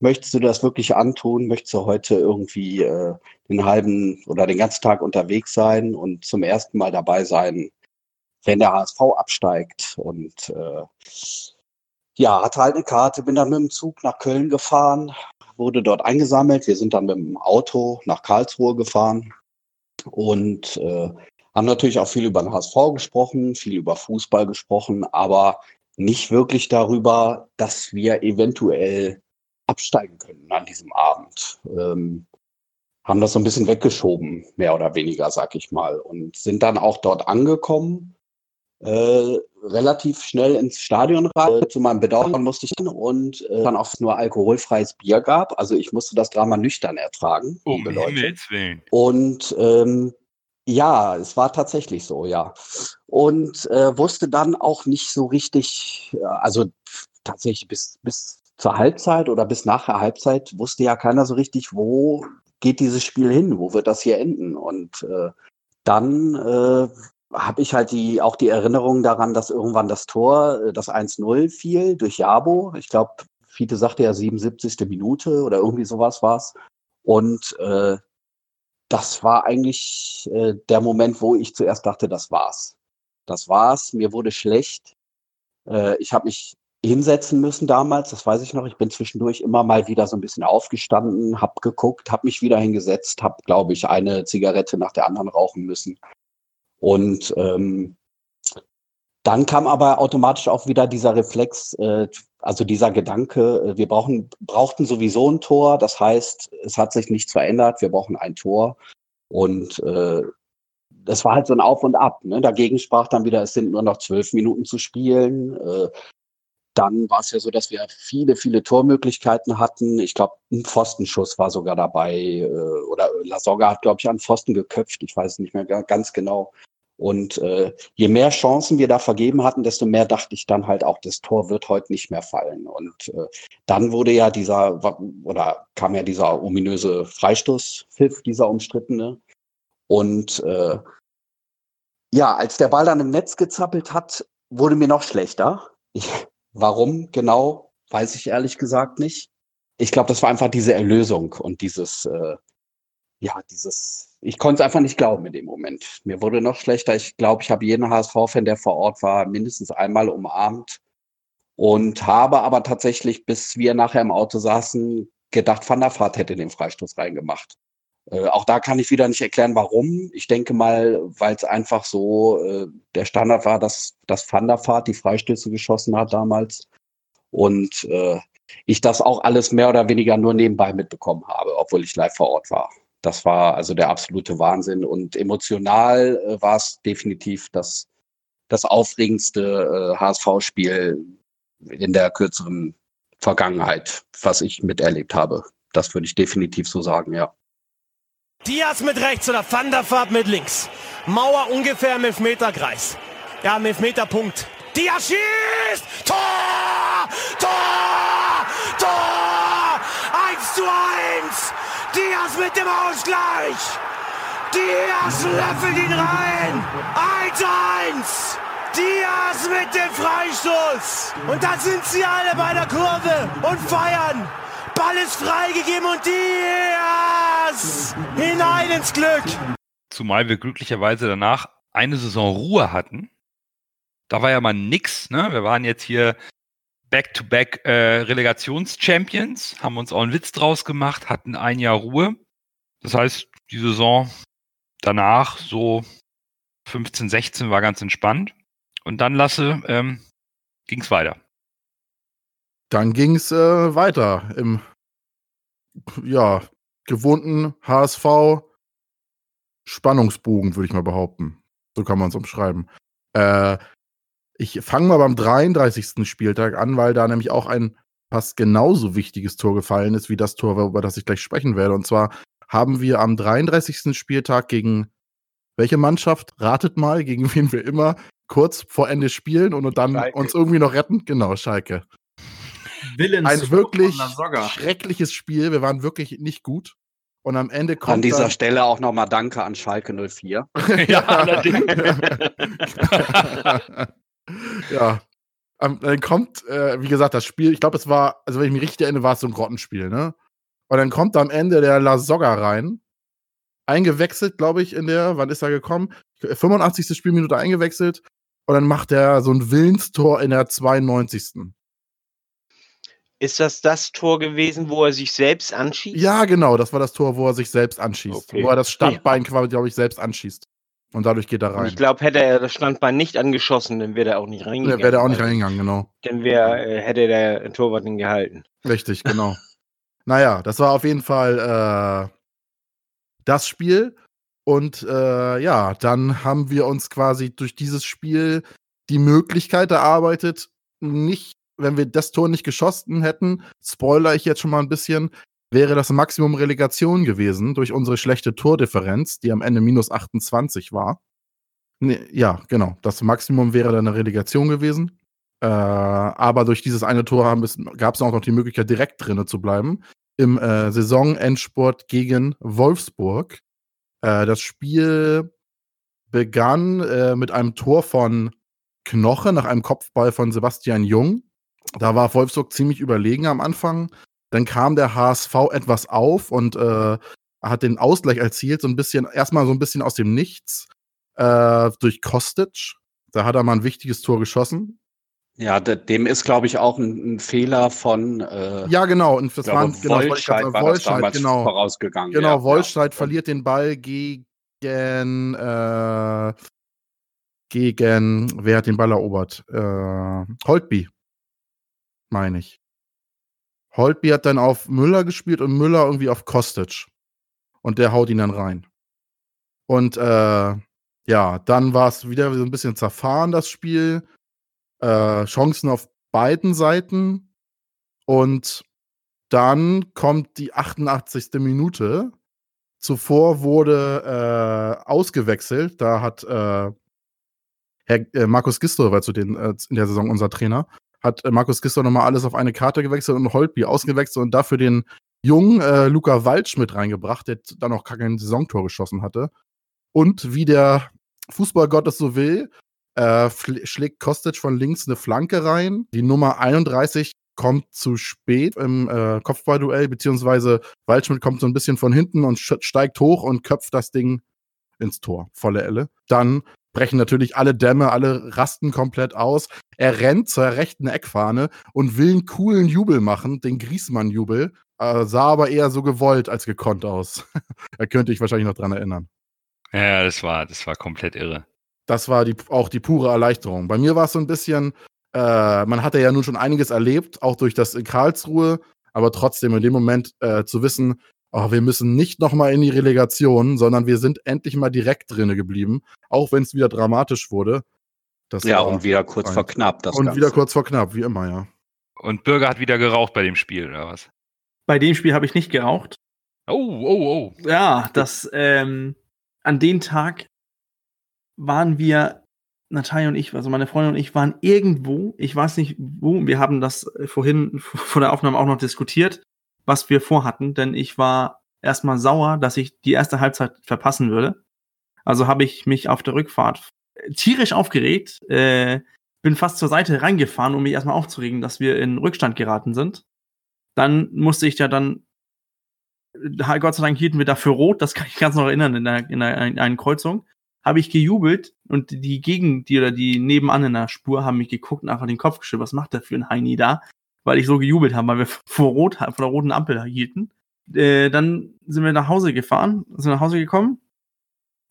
möchtest du das wirklich antun? Möchtest du heute irgendwie äh, den halben oder den ganzen Tag unterwegs sein und zum ersten Mal dabei sein, wenn der HSV absteigt? Und äh, ja, hatte halt eine Karte, bin dann mit dem Zug nach Köln gefahren, wurde dort eingesammelt. Wir sind dann mit dem Auto nach Karlsruhe gefahren und äh, haben natürlich auch viel über den HSV gesprochen, viel über Fußball gesprochen, aber nicht wirklich darüber, dass wir eventuell absteigen können an diesem Abend. Ähm, haben das so ein bisschen weggeschoben, mehr oder weniger, sag ich mal, und sind dann auch dort angekommen äh, relativ schnell ins Stadion rein. Zu meinem Bedauern musste ich und äh, dann auch nur alkoholfreies Bier gab. Also ich musste das Drama nüchtern ertragen. Um Himmels Willen. Und ähm, ja, es war tatsächlich so, ja. Und äh, wusste dann auch nicht so richtig, also tatsächlich bis, bis zur Halbzeit oder bis nach der Halbzeit wusste ja keiner so richtig, wo geht dieses Spiel hin, wo wird das hier enden. Und äh, dann äh, habe ich halt die, auch die Erinnerung daran, dass irgendwann das Tor, äh, das 1-0 fiel durch Jabo. Ich glaube, Fiete sagte ja 77. Minute oder irgendwie sowas war's. Und äh, das war eigentlich äh, der Moment, wo ich zuerst dachte, das war's. Das war's. Mir wurde schlecht. Äh, ich habe mich hinsetzen müssen damals, das weiß ich noch. Ich bin zwischendurch immer mal wieder so ein bisschen aufgestanden, hab geguckt, hab mich wieder hingesetzt, hab, glaube ich, eine Zigarette nach der anderen rauchen müssen. Und ähm, dann kam aber automatisch auch wieder dieser Reflex, äh, also dieser Gedanke, äh, wir brauchen, brauchten sowieso ein Tor. Das heißt, es hat sich nichts verändert, wir brauchen ein Tor. Und äh, das war halt so ein Auf und Ab. Ne? Dagegen sprach dann wieder, es sind nur noch zwölf Minuten zu spielen. Äh, dann war es ja so, dass wir viele, viele Tormöglichkeiten hatten. Ich glaube, ein Pfostenschuss war sogar dabei. Äh, oder Lasogga hat, glaube ich, einen Pfosten geköpft. Ich weiß nicht mehr ganz genau. Und äh, je mehr Chancen wir da vergeben hatten, desto mehr dachte ich dann halt auch, das Tor wird heute nicht mehr fallen. Und äh, dann wurde ja dieser, oder kam ja dieser ominöse Freistoßpfiff, dieser umstrittene. Und äh, ja, als der Ball dann im Netz gezappelt hat, wurde mir noch schlechter. Ich, warum genau, weiß ich ehrlich gesagt nicht. Ich glaube, das war einfach diese Erlösung und dieses, äh, ja, dieses, ich konnte es einfach nicht glauben in dem Moment. Mir wurde noch schlechter. Ich glaube, ich habe jeden HSV-Fan, der vor Ort war, mindestens einmal umarmt. Und habe aber tatsächlich, bis wir nachher im Auto saßen, gedacht, Van der Vaart hätte den Freistoß reingemacht. Äh, auch da kann ich wieder nicht erklären, warum. Ich denke mal, weil es einfach so äh, der Standard war, dass, dass Van der Vaart die Freistöße geschossen hat damals. Und äh, ich das auch alles mehr oder weniger nur nebenbei mitbekommen habe, obwohl ich live vor Ort war. Das war also der absolute Wahnsinn. Und emotional äh, war es definitiv das, das aufregendste äh, HSV-Spiel in der kürzeren Vergangenheit, was ich miterlebt habe. Das würde ich definitiv so sagen, ja. Diaz mit rechts oder Van der Vaart mit links. Mauer ungefähr im Elfmeterkreis. Ja, im Elfmeterpunkt. Diaz schießt! Tor! Tor! Tor! 1 zu 1! Diaz mit dem Ausgleich! Diaz löffelt ihn rein! 1-1! Diaz mit dem Freistoß! Und dann sind sie alle bei der Kurve und feiern! Ball ist freigegeben und Diaz hinein ins Glück. Zumal wir glücklicherweise danach eine Saison Ruhe hatten. Da war ja mal nix, ne? Wir waren jetzt hier Back-to-Back äh, Relegations-Champions, haben uns auch einen Witz draus gemacht, hatten ein Jahr Ruhe. Das heißt, die Saison danach, so 15, 16, war ganz entspannt. Und dann lasse, ähm, ging es weiter. Dann ging es äh, weiter im ja, gewohnten HSV Spannungsbogen, würde ich mal behaupten. So kann man es umschreiben. Äh, ich fange mal beim 33. Spieltag an, weil da nämlich auch ein fast genauso wichtiges Tor gefallen ist wie das Tor, über das ich gleich sprechen werde. Und zwar haben wir am 33. Spieltag gegen welche Mannschaft? Ratet mal, gegen wen wir immer kurz vor Ende spielen und dann Schalke. uns irgendwie noch retten. Genau, Schalke. Willens ein wirklich schreckliches Spiel. Wir waren wirklich nicht gut. Und am Ende kommt. An dieser Stelle auch nochmal Danke an Schalke 04. ja, allerdings. Ja. dann kommt, äh, wie gesagt, das Spiel, ich glaube, es war, also wenn ich mich richtig erinnere, war es so ein Grottenspiel, ne? Und dann kommt am Ende der La Soga rein. Eingewechselt, glaube ich, in der, wann ist er gekommen? 85. Spielminute eingewechselt. Und dann macht er so ein Willenstor in der 92. Ist das das Tor gewesen, wo er sich selbst anschießt? Ja, genau, das war das Tor, wo er sich selbst anschießt. Okay. Wo er das Standbein quasi, glaube ich, selbst anschießt. Und dadurch geht er rein. ich glaube, hätte er das Standbein nicht angeschossen, dann wäre er auch nicht reingegangen. Dann wäre er auch nicht reingegangen, genau. Dann wär, äh, hätte der Torwart ihn gehalten. Richtig, genau. naja, das war auf jeden Fall äh, das Spiel. Und äh, ja, dann haben wir uns quasi durch dieses Spiel die Möglichkeit erarbeitet, nicht wenn wir das Tor nicht geschossen hätten, spoiler ich jetzt schon mal ein bisschen, wäre das Maximum Relegation gewesen durch unsere schlechte Tordifferenz, die am Ende minus 28 war. Nee, ja, genau. Das Maximum wäre dann eine Relegation gewesen. Äh, aber durch dieses eine Tor gab es auch noch die Möglichkeit, direkt drinnen zu bleiben. Im äh, Saisonendsport gegen Wolfsburg. Äh, das Spiel begann äh, mit einem Tor von Knoche nach einem Kopfball von Sebastian Jung. Da war Wolfsburg ziemlich überlegen am Anfang. Dann kam der HSV etwas auf und äh, hat den Ausgleich erzielt, so ein bisschen, erstmal so ein bisschen aus dem Nichts äh, durch Kostic. Da hat er mal ein wichtiges Tor geschossen. Ja, dem ist, glaube ich, auch ein, ein Fehler von. Äh, ja, genau. Und das glaube, war, genau, Wolscheid war Wolscheid, genau. vorausgegangen. Genau, ja, Wolscheid ja. verliert den Ball gegen. Äh, gegen. Wer hat den Ball erobert? Äh, Holtby meine ich. Holtby hat dann auf Müller gespielt und Müller irgendwie auf Kostic. Und der haut ihn dann rein. Und äh, ja, dann war es wieder so ein bisschen zerfahren, das Spiel. Äh, Chancen auf beiden Seiten. Und dann kommt die 88. Minute. Zuvor wurde äh, ausgewechselt. Da hat äh, Herr äh, Markus Gistel war zu den, äh, in der Saison unser Trainer hat äh, Markus Gisdol nochmal alles auf eine Karte gewechselt und Holtby ausgewechselt und dafür den jungen äh, Luca Waldschmidt reingebracht, der dann auch kein Saisontor geschossen hatte. Und wie der Fußballgott es so will, äh, schlägt Kostic von links eine Flanke rein. Die Nummer 31 kommt zu spät im äh, Kopfballduell, beziehungsweise Waldschmidt kommt so ein bisschen von hinten und steigt hoch und köpft das Ding ins Tor, volle Elle. Dann brechen natürlich alle Dämme, alle rasten komplett aus. Er rennt zur rechten Eckfahne und will einen coolen Jubel machen, den Griesmann-Jubel. Äh, sah aber eher so gewollt als gekonnt aus. er könnte ich wahrscheinlich noch dran erinnern. Ja, das war, das war komplett irre. Das war die, auch die pure Erleichterung. Bei mir war es so ein bisschen, äh, man hatte ja nun schon einiges erlebt, auch durch das in Karlsruhe, aber trotzdem in dem Moment äh, zu wissen, oh, wir müssen nicht nochmal in die Relegation, sondern wir sind endlich mal direkt drinne geblieben, auch wenn es wieder dramatisch wurde. Das ja, und wieder kurz vor knapp. und Ganze. wieder kurz vor knapp, wie immer, ja. Und Bürger hat wieder geraucht bei dem Spiel, oder was? Bei dem Spiel habe ich nicht geraucht. Oh, oh, oh. Ja, das, ähm, an dem Tag waren wir, Natalia und ich, also meine Freundin und ich, waren irgendwo, ich weiß nicht wo, wir haben das vorhin vor der Aufnahme auch noch diskutiert, was wir vorhatten, denn ich war erstmal sauer, dass ich die erste Halbzeit verpassen würde. Also habe ich mich auf der Rückfahrt tierisch aufgeregt, äh, bin fast zur Seite reingefahren, um mich erstmal aufzuregen, dass wir in Rückstand geraten sind. Dann musste ich ja dann Gott sei Dank hielten wir dafür rot, das kann ich ganz noch erinnern, in, der, in, der, in einer Kreuzung, habe ich gejubelt und die gegen die oder die nebenan in der Spur haben mich geguckt und einfach den Kopf geschüttelt, was macht der für ein Heini da? Weil ich so gejubelt habe, weil wir vor Rot, vor der roten Ampel hielten. Äh, dann sind wir nach Hause gefahren, sind nach Hause gekommen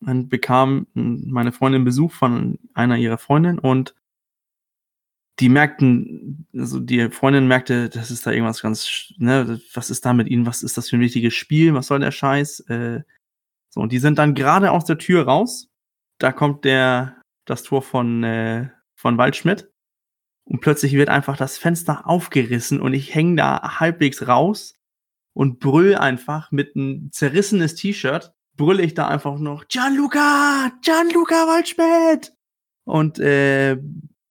und bekam meine Freundin Besuch von einer ihrer Freundinnen und die merkten, also die Freundin merkte, das ist da irgendwas ganz, ne, was ist da mit ihnen, was ist das für ein wichtiges Spiel, was soll der Scheiß? Äh, so, und die sind dann gerade aus der Tür raus. Da kommt der, das Tor von, äh, von Waldschmidt. Und plötzlich wird einfach das Fenster aufgerissen und ich hänge da halbwegs raus und brüll einfach mit ein zerrissenes T-Shirt, brülle ich da einfach noch Gianluca, Gianluca Waldschmidt. Und äh,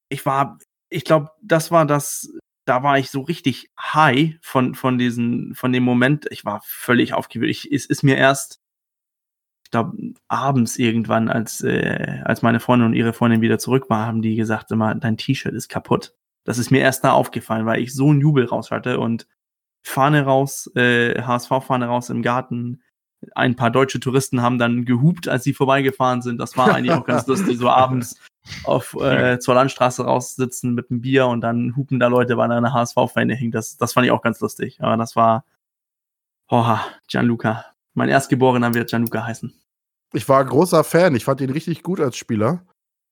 ich war ich glaube, das war das, da war ich so richtig high von, von diesen, von dem Moment. Ich war völlig aufgewühlt. Ich, es ist mir erst, ich glaube, abends irgendwann, als, äh, als meine Freundin und ihre Freundin wieder zurück waren, haben die gesagt, immer, dein T-Shirt ist kaputt. Das ist mir erst da aufgefallen, weil ich so einen Jubel raus hatte und Fahne raus, äh, HSV-Fahne raus im Garten. Ein paar deutsche Touristen haben dann gehupt, als sie vorbeigefahren sind. Das war eigentlich auch ganz lustig, so abends auf äh, zur Landstraße raussitzen mit einem Bier und dann hupen da Leute, weil da eine HSV-Fane hing. Das, das fand ich auch ganz lustig. Aber das war Oha, Gianluca. Mein Erstgeborener wird Gianluca heißen. Ich war großer Fan. Ich fand ihn richtig gut als Spieler.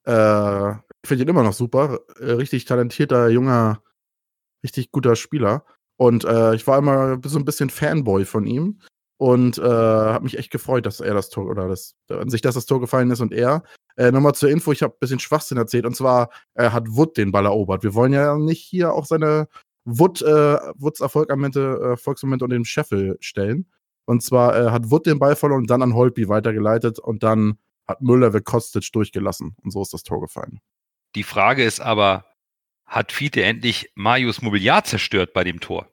Äh, ich finde ihn immer noch super. Äh, richtig talentierter, junger, richtig guter Spieler. Und äh, ich war immer so ein bisschen Fanboy von ihm und äh, habe mich echt gefreut, dass er das Tor oder das, an sich, dass das Tor gefallen ist und er. Äh, Nochmal zur Info, ich habe ein bisschen Schwachsinn erzählt und zwar äh, hat Wood den Ball erobert. Wir wollen ja nicht hier auch seine Wood, äh, Woods äh, Erfolgsmomente unter den Scheffel stellen. Und zwar äh, hat Wood den Ball verloren und dann an Holtby weitergeleitet und dann hat Müller Kostic durchgelassen und so ist das Tor gefallen. Die Frage ist aber, hat Fiete endlich Marius Mobiliar zerstört bei dem Tor?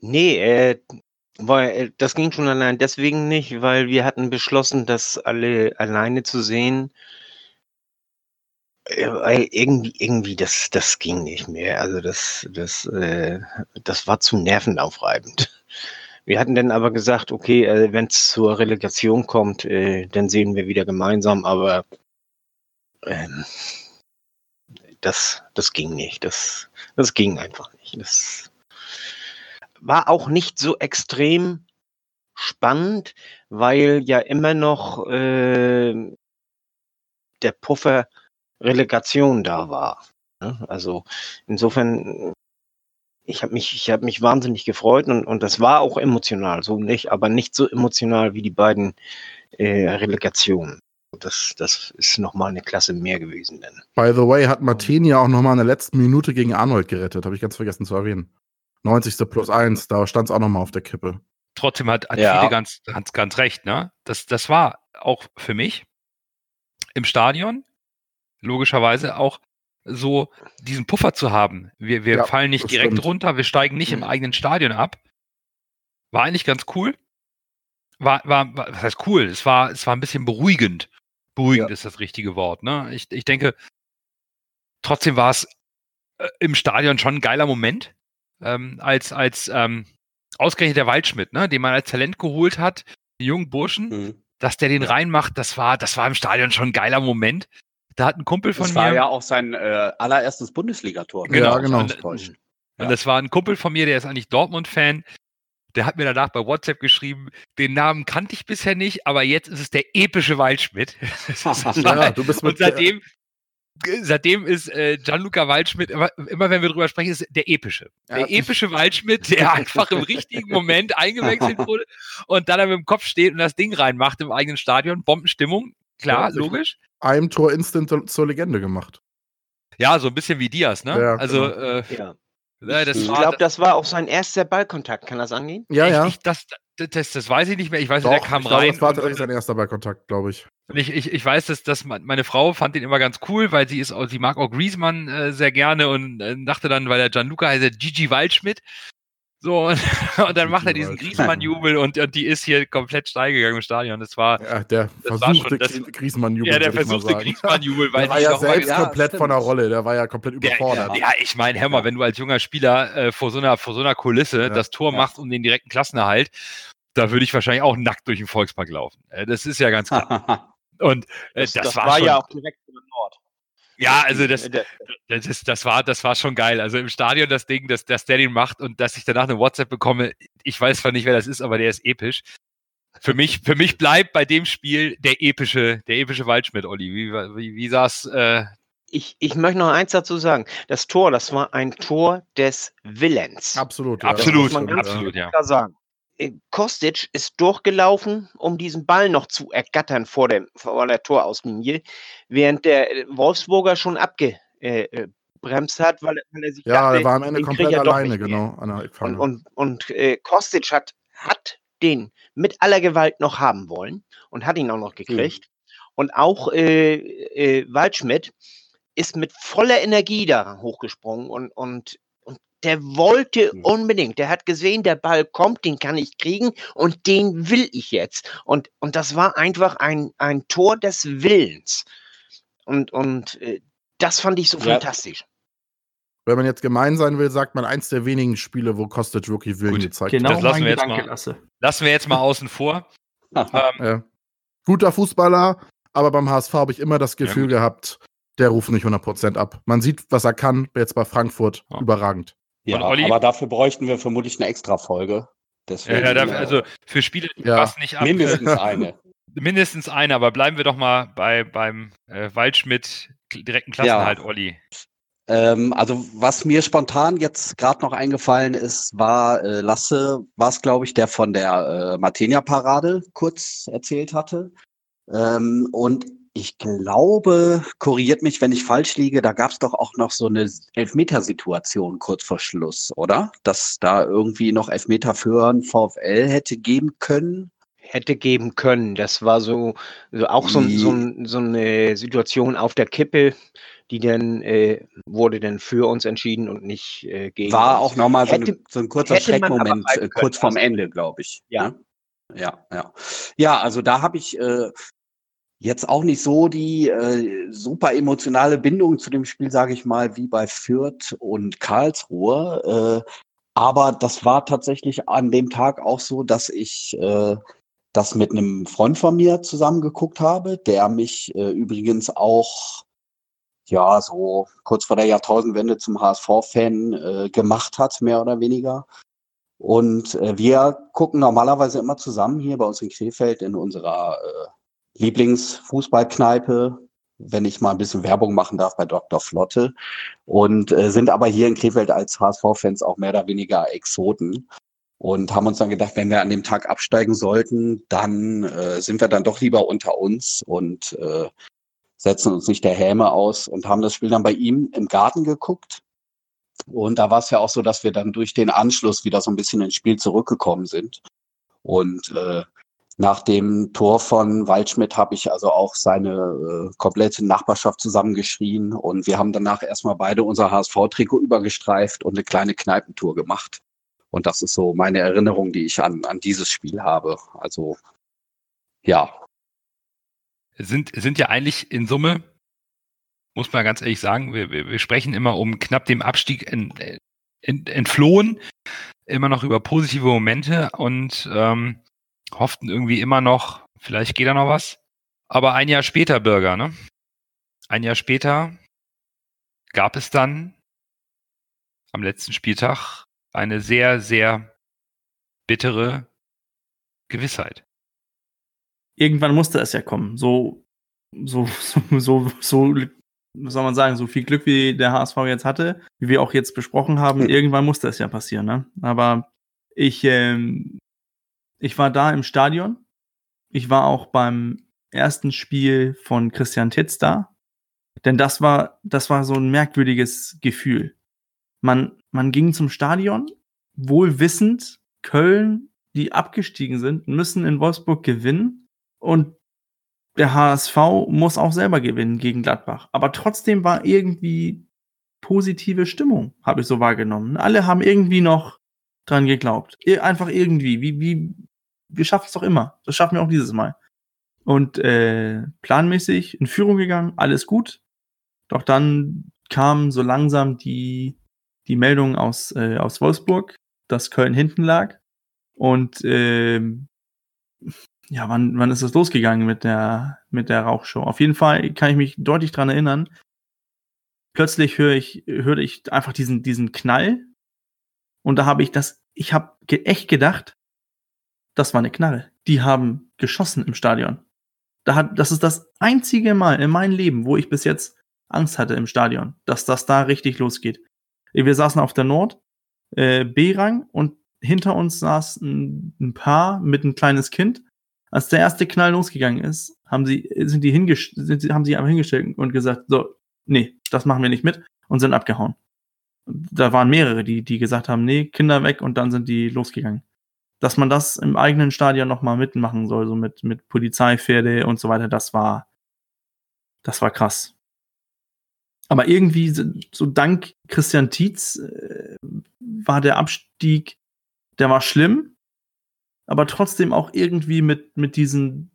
Nee, äh, weil äh, das ging schon allein deswegen nicht, weil wir hatten beschlossen, das alle alleine zu sehen. Äh, weil irgendwie, irgendwie, das, das ging nicht mehr. Also das, das, äh, das war zu nervenaufreibend. Wir hatten dann aber gesagt, okay, äh, wenn es zur Relegation kommt, äh, dann sehen wir wieder gemeinsam, aber ähm, das, das ging nicht. Das, das ging einfach nicht. Das, war auch nicht so extrem spannend, weil ja immer noch äh, der Puffer Relegation da war. Ne? Also insofern, ich habe mich, ich habe mich wahnsinnig gefreut und, und das war auch emotional, so nicht, aber nicht so emotional wie die beiden äh, Relegationen. Das, das ist nochmal eine Klasse mehr gewesen. Denn. By the way, hat Martin ja auch nochmal in der letzten Minute gegen Arnold gerettet, habe ich ganz vergessen zu erwähnen. 90. plus 1, da stand es auch nochmal auf der Kippe. Trotzdem hat, hat ja. viele ganz, ganz, ganz recht, ne? Das, das war auch für mich im Stadion logischerweise auch so diesen Puffer zu haben. Wir, wir ja, fallen nicht direkt stimmt. runter, wir steigen nicht mhm. im eigenen Stadion ab. War eigentlich ganz cool. War, war, war was heißt cool? Es war, es war ein bisschen beruhigend. Beruhigend ja. ist das richtige Wort. Ne? Ich, ich denke, trotzdem war es äh, im Stadion schon ein geiler Moment ähm, als, als ähm, ausgerechnet der Waldschmidt, ne, den man als Talent geholt hat, den jungen Burschen, mhm. dass der den reinmacht, das war, das war im Stadion schon ein geiler Moment. Da hat ein Kumpel von Das mir. war ja auch sein äh, allererstes Bundesligator. Genau, Ja, genau. Und, Täuscht. und das war ein Kumpel von mir, der ist eigentlich Dortmund-Fan. Der hat mir danach bei WhatsApp geschrieben, den Namen kannte ich bisher nicht, aber jetzt ist es der epische Waldschmidt. Das ist- Ja, du bist und mit seitdem, seitdem ist äh, Gianluca Waldschmidt, immer, immer wenn wir drüber sprechen, ist der epische. Der Ja. epische Waldschmidt, der einfach im richtigen Moment eingewechselt wurde und dann mit dem Kopf steht und das Ding reinmacht im eigenen Stadion. Bombenstimmung, klar, Ja, logisch. Einem Tor instant zur Legende gemacht. Ja, so ein bisschen wie Diaz, ne? Ja, also, genau. äh, Ja. das Ich glaube, das war auch sein erster Ballkontakt. Kann das angehen? Ja, ich, ja. Ich, das, das, das weiß ich nicht mehr. Ich weiß, Doch, der kam ich glaube, rein. das war tatsächlich sein erster Ballkontakt, glaube ich. Ich, ich, ich weiß, dass, dass mein- meine Frau fand den immer ganz cool, weil sie ist auch, sie mag auch Griezmann äh, sehr gerne und äh, dachte dann, weil der Gianluca heißt Gigi Waldschmidt. So, und, und dann macht er diesen Waldschmidt. Griezmann-Jubel und, und die ist hier komplett steil gegangen im Stadion. Das war Ja, der Das war versuchte schon- das- Grie- Griezmann-Jubel. ja der versuchte sagen. Griezmann-Jubel, weil Der war ja selbst Ja, komplett stimmt. von der Rolle, der war ja komplett Der, überfordert. ja, ich meine, hör mal, wenn du als junger Spieler äh, vor, so einer, vor so einer Kulisse Ja, das Tor ja. machst um den direkten Klassenerhalt, da würde ich wahrscheinlich auch nackt durch den Volkspark laufen. Äh, das ist ja ganz klar. Und äh, das, war, schon, ja auch direkt der. Ja, also das, Äh, das, ist, das, war, das war schon geil. Also im Stadion das Ding, dass, dass der den macht und dass ich danach eine WhatsApp bekomme, ich weiß zwar nicht, wer das ist, aber der ist episch. Für mich, für mich bleibt bei dem Spiel der epische, der epische Waldschmidt, Olli. Wie, wie, wie sah's? Äh, Ich, ich möchte noch eins dazu sagen. Das Tor, das war ein Tor des Willens. Absolut. ja, absolut, das muss man ganz absolut, ja. klar sagen. Äh, Kostic ist durchgelaufen, um diesen Ball noch zu ergattern vor, dem, vor der Torauslinie, während der äh, Wolfsburger schon abgebremst äh, hat, weil, er- weil er sich Ja, dachte, er war am Ende komplett alleine, genau, an der Und, und, und äh, Kostic hat, hat den mit aller Gewalt noch haben wollen und hat ihn auch noch gekriegt. Und auch äh, äh, Waldschmidt ist mit voller Energie da hochgesprungen und, und der wollte Mhm. unbedingt. Der hat gesehen, der Ball kommt, den kann ich kriegen und den will ich jetzt. Und, und das war einfach ein, ein Tor des Willens. Und, und äh, das fand ich so Ja. fantastisch. Wenn man jetzt gemein sein will, sagt man eins der wenigen Spiele, wo Kostic wirklich Willen Gut, gezeigt Genau Das lassen wir jetzt mal. Lasse. lassen wir jetzt mal außen vor. Ähm. Ja. Guter Fußballer, aber beim HSV habe ich immer das Gefühl gut. gehabt, der ruft nicht 100% ab. Man sieht, was er kann, jetzt bei Frankfurt, Ja. überragend. Ja, Und Olli? aber dafür bräuchten wir vermutlich eine extra Folge. ja, Deswegen, ja, da, äh, also für Spiele Ja. passt nicht ab. mindestens eine. Mindestens eine, aber bleiben wir doch mal bei, beim äh, Waldschmidt direkten Klassenhalt, Olli. Ähm, also was mir spontan jetzt gerade noch eingefallen ist, war äh, Lasse, war es glaube ich, der von der äh, Martenia-Parade kurz erzählt hatte. Ähm, und ich glaube, korrigiert mich, wenn ich falsch liege, da gab es doch auch noch so eine Elfmetersituation kurz vor Schluss, oder? Dass da irgendwie noch Elfmeter für einen VfL hätte geben können. hätte geben können. Das war so, so auch so, ein- so, ein- so eine Situation auf der Kippe, die dann äh, wurde dann für uns entschieden und nicht äh, gegen War uns. auch nochmal so, eine, so ein kurzer Schreckmoment äh, kurz vorm also- Ende, glaube ich. Ja. ne? Ja, ja. Ja, also da habe ich äh, jetzt auch nicht so die äh, super emotionale Bindung zu dem Spiel, sage ich mal, wie bei Fürth und Karlsruhe. Äh, aber das war tatsächlich an dem Tag auch so, dass ich äh, das mit einem Freund von mir zusammengeguckt habe, der mich äh, übrigens auch ja so kurz vor der Jahrtausendwende zum HSV-Fan äh, gemacht hat, mehr oder weniger. Und äh, wir gucken normalerweise immer zusammen hier bei uns in Krefeld in unserer äh, Lieblingsfußballkneipe, wenn ich mal ein bisschen Werbung machen darf bei Dr. Flotte. Und äh, sind aber hier in Krefeld als HSV-Fans auch mehr oder weniger Exoten. Und haben uns dann gedacht, wenn wir an dem Tag absteigen sollten, dann äh, sind wir dann doch lieber unter uns und äh, setzen uns nicht der Häme aus und haben das Spiel dann bei ihm im Garten geguckt. Und da war es ja auch so, dass wir dann durch den Anschluss wieder so ein bisschen ins Spiel zurückgekommen sind. Und äh, nach dem Tor von Waldschmidt habe ich also auch seine äh, komplette Nachbarschaft zusammengeschrien und wir haben danach erstmal beide unser HSV-Trikot übergestreift und eine kleine Kneipentour gemacht. Und das ist so meine Erinnerung, die ich an, an dieses Spiel habe. Also ja, Sind, sind ja eigentlich in Summe, muss man ganz ehrlich sagen, wir, wir, wir sprechen immer um knapp dem Abstieg ent, ent, entflohen, immer noch über positive Momente und ähm, hofften irgendwie immer noch, Vielleicht geht da noch was. Aber ein Jahr später, Bürger, ne? Ein Jahr später gab es dann am letzten Spieltag eine sehr, sehr bittere Gewissheit. Irgendwann musste es ja kommen. So, so, so, so, so was soll man sagen, so viel Glück wie der HSV jetzt hatte, wie wir auch jetzt besprochen haben, Hm. irgendwann musste es ja passieren, ne? Aber ich, ähm, ich war da im Stadion. Ich war auch beim ersten Spiel von Christian Titz da. Denn das war, das war so ein merkwürdiges Gefühl. Man, man ging zum Stadion, wohl wissend, Köln, die abgestiegen sind, müssen in Wolfsburg gewinnen. Und der HSV muss auch selber gewinnen gegen Gladbach. Aber trotzdem war irgendwie positive Stimmung, habe ich so wahrgenommen. Alle haben irgendwie noch dran geglaubt. Einfach irgendwie. Wie, wie, wir schaffen es doch immer. Das schaffen wir auch dieses Mal. Und äh, planmäßig in Führung gegangen, alles gut. Doch dann kam so langsam die, die Meldung aus, äh, aus Wolfsburg, dass Köln hinten lag. Und ähm, ja, wann, wann ist es losgegangen mit der, mit der Rauchshow? Auf jeden Fall kann ich mich deutlich dran erinnern. Plötzlich höre ich, hörte ich einfach diesen, diesen Knall. Und da habe ich das, ich habe echt gedacht, das war eine Knarre. Die haben geschossen im Stadion. Da hat, das ist das einzige Mal in meinem Leben, wo ich bis jetzt Angst hatte im Stadion, dass das da richtig losgeht. Wir saßen auf der Nord, äh, B-Rang, und hinter uns saß ein, ein Paar mit ein kleines Kind. Als der erste Knall losgegangen ist, haben sie, sind die hingest sind, haben sie einfach hingestellt und gesagt, so, nee, das machen wir nicht mit und sind abgehauen. Da waren mehrere, die, die gesagt haben, nee, Kinder weg und dann sind die losgegangen. Dass man das im eigenen Stadion nochmal mitmachen soll, so mit, mit Polizeipferde und so weiter, das war, das war krass. Aber irgendwie, so dank Christian Tietz, äh, war der Abstieg, der war schlimm, aber trotzdem auch irgendwie mit, mit diesen,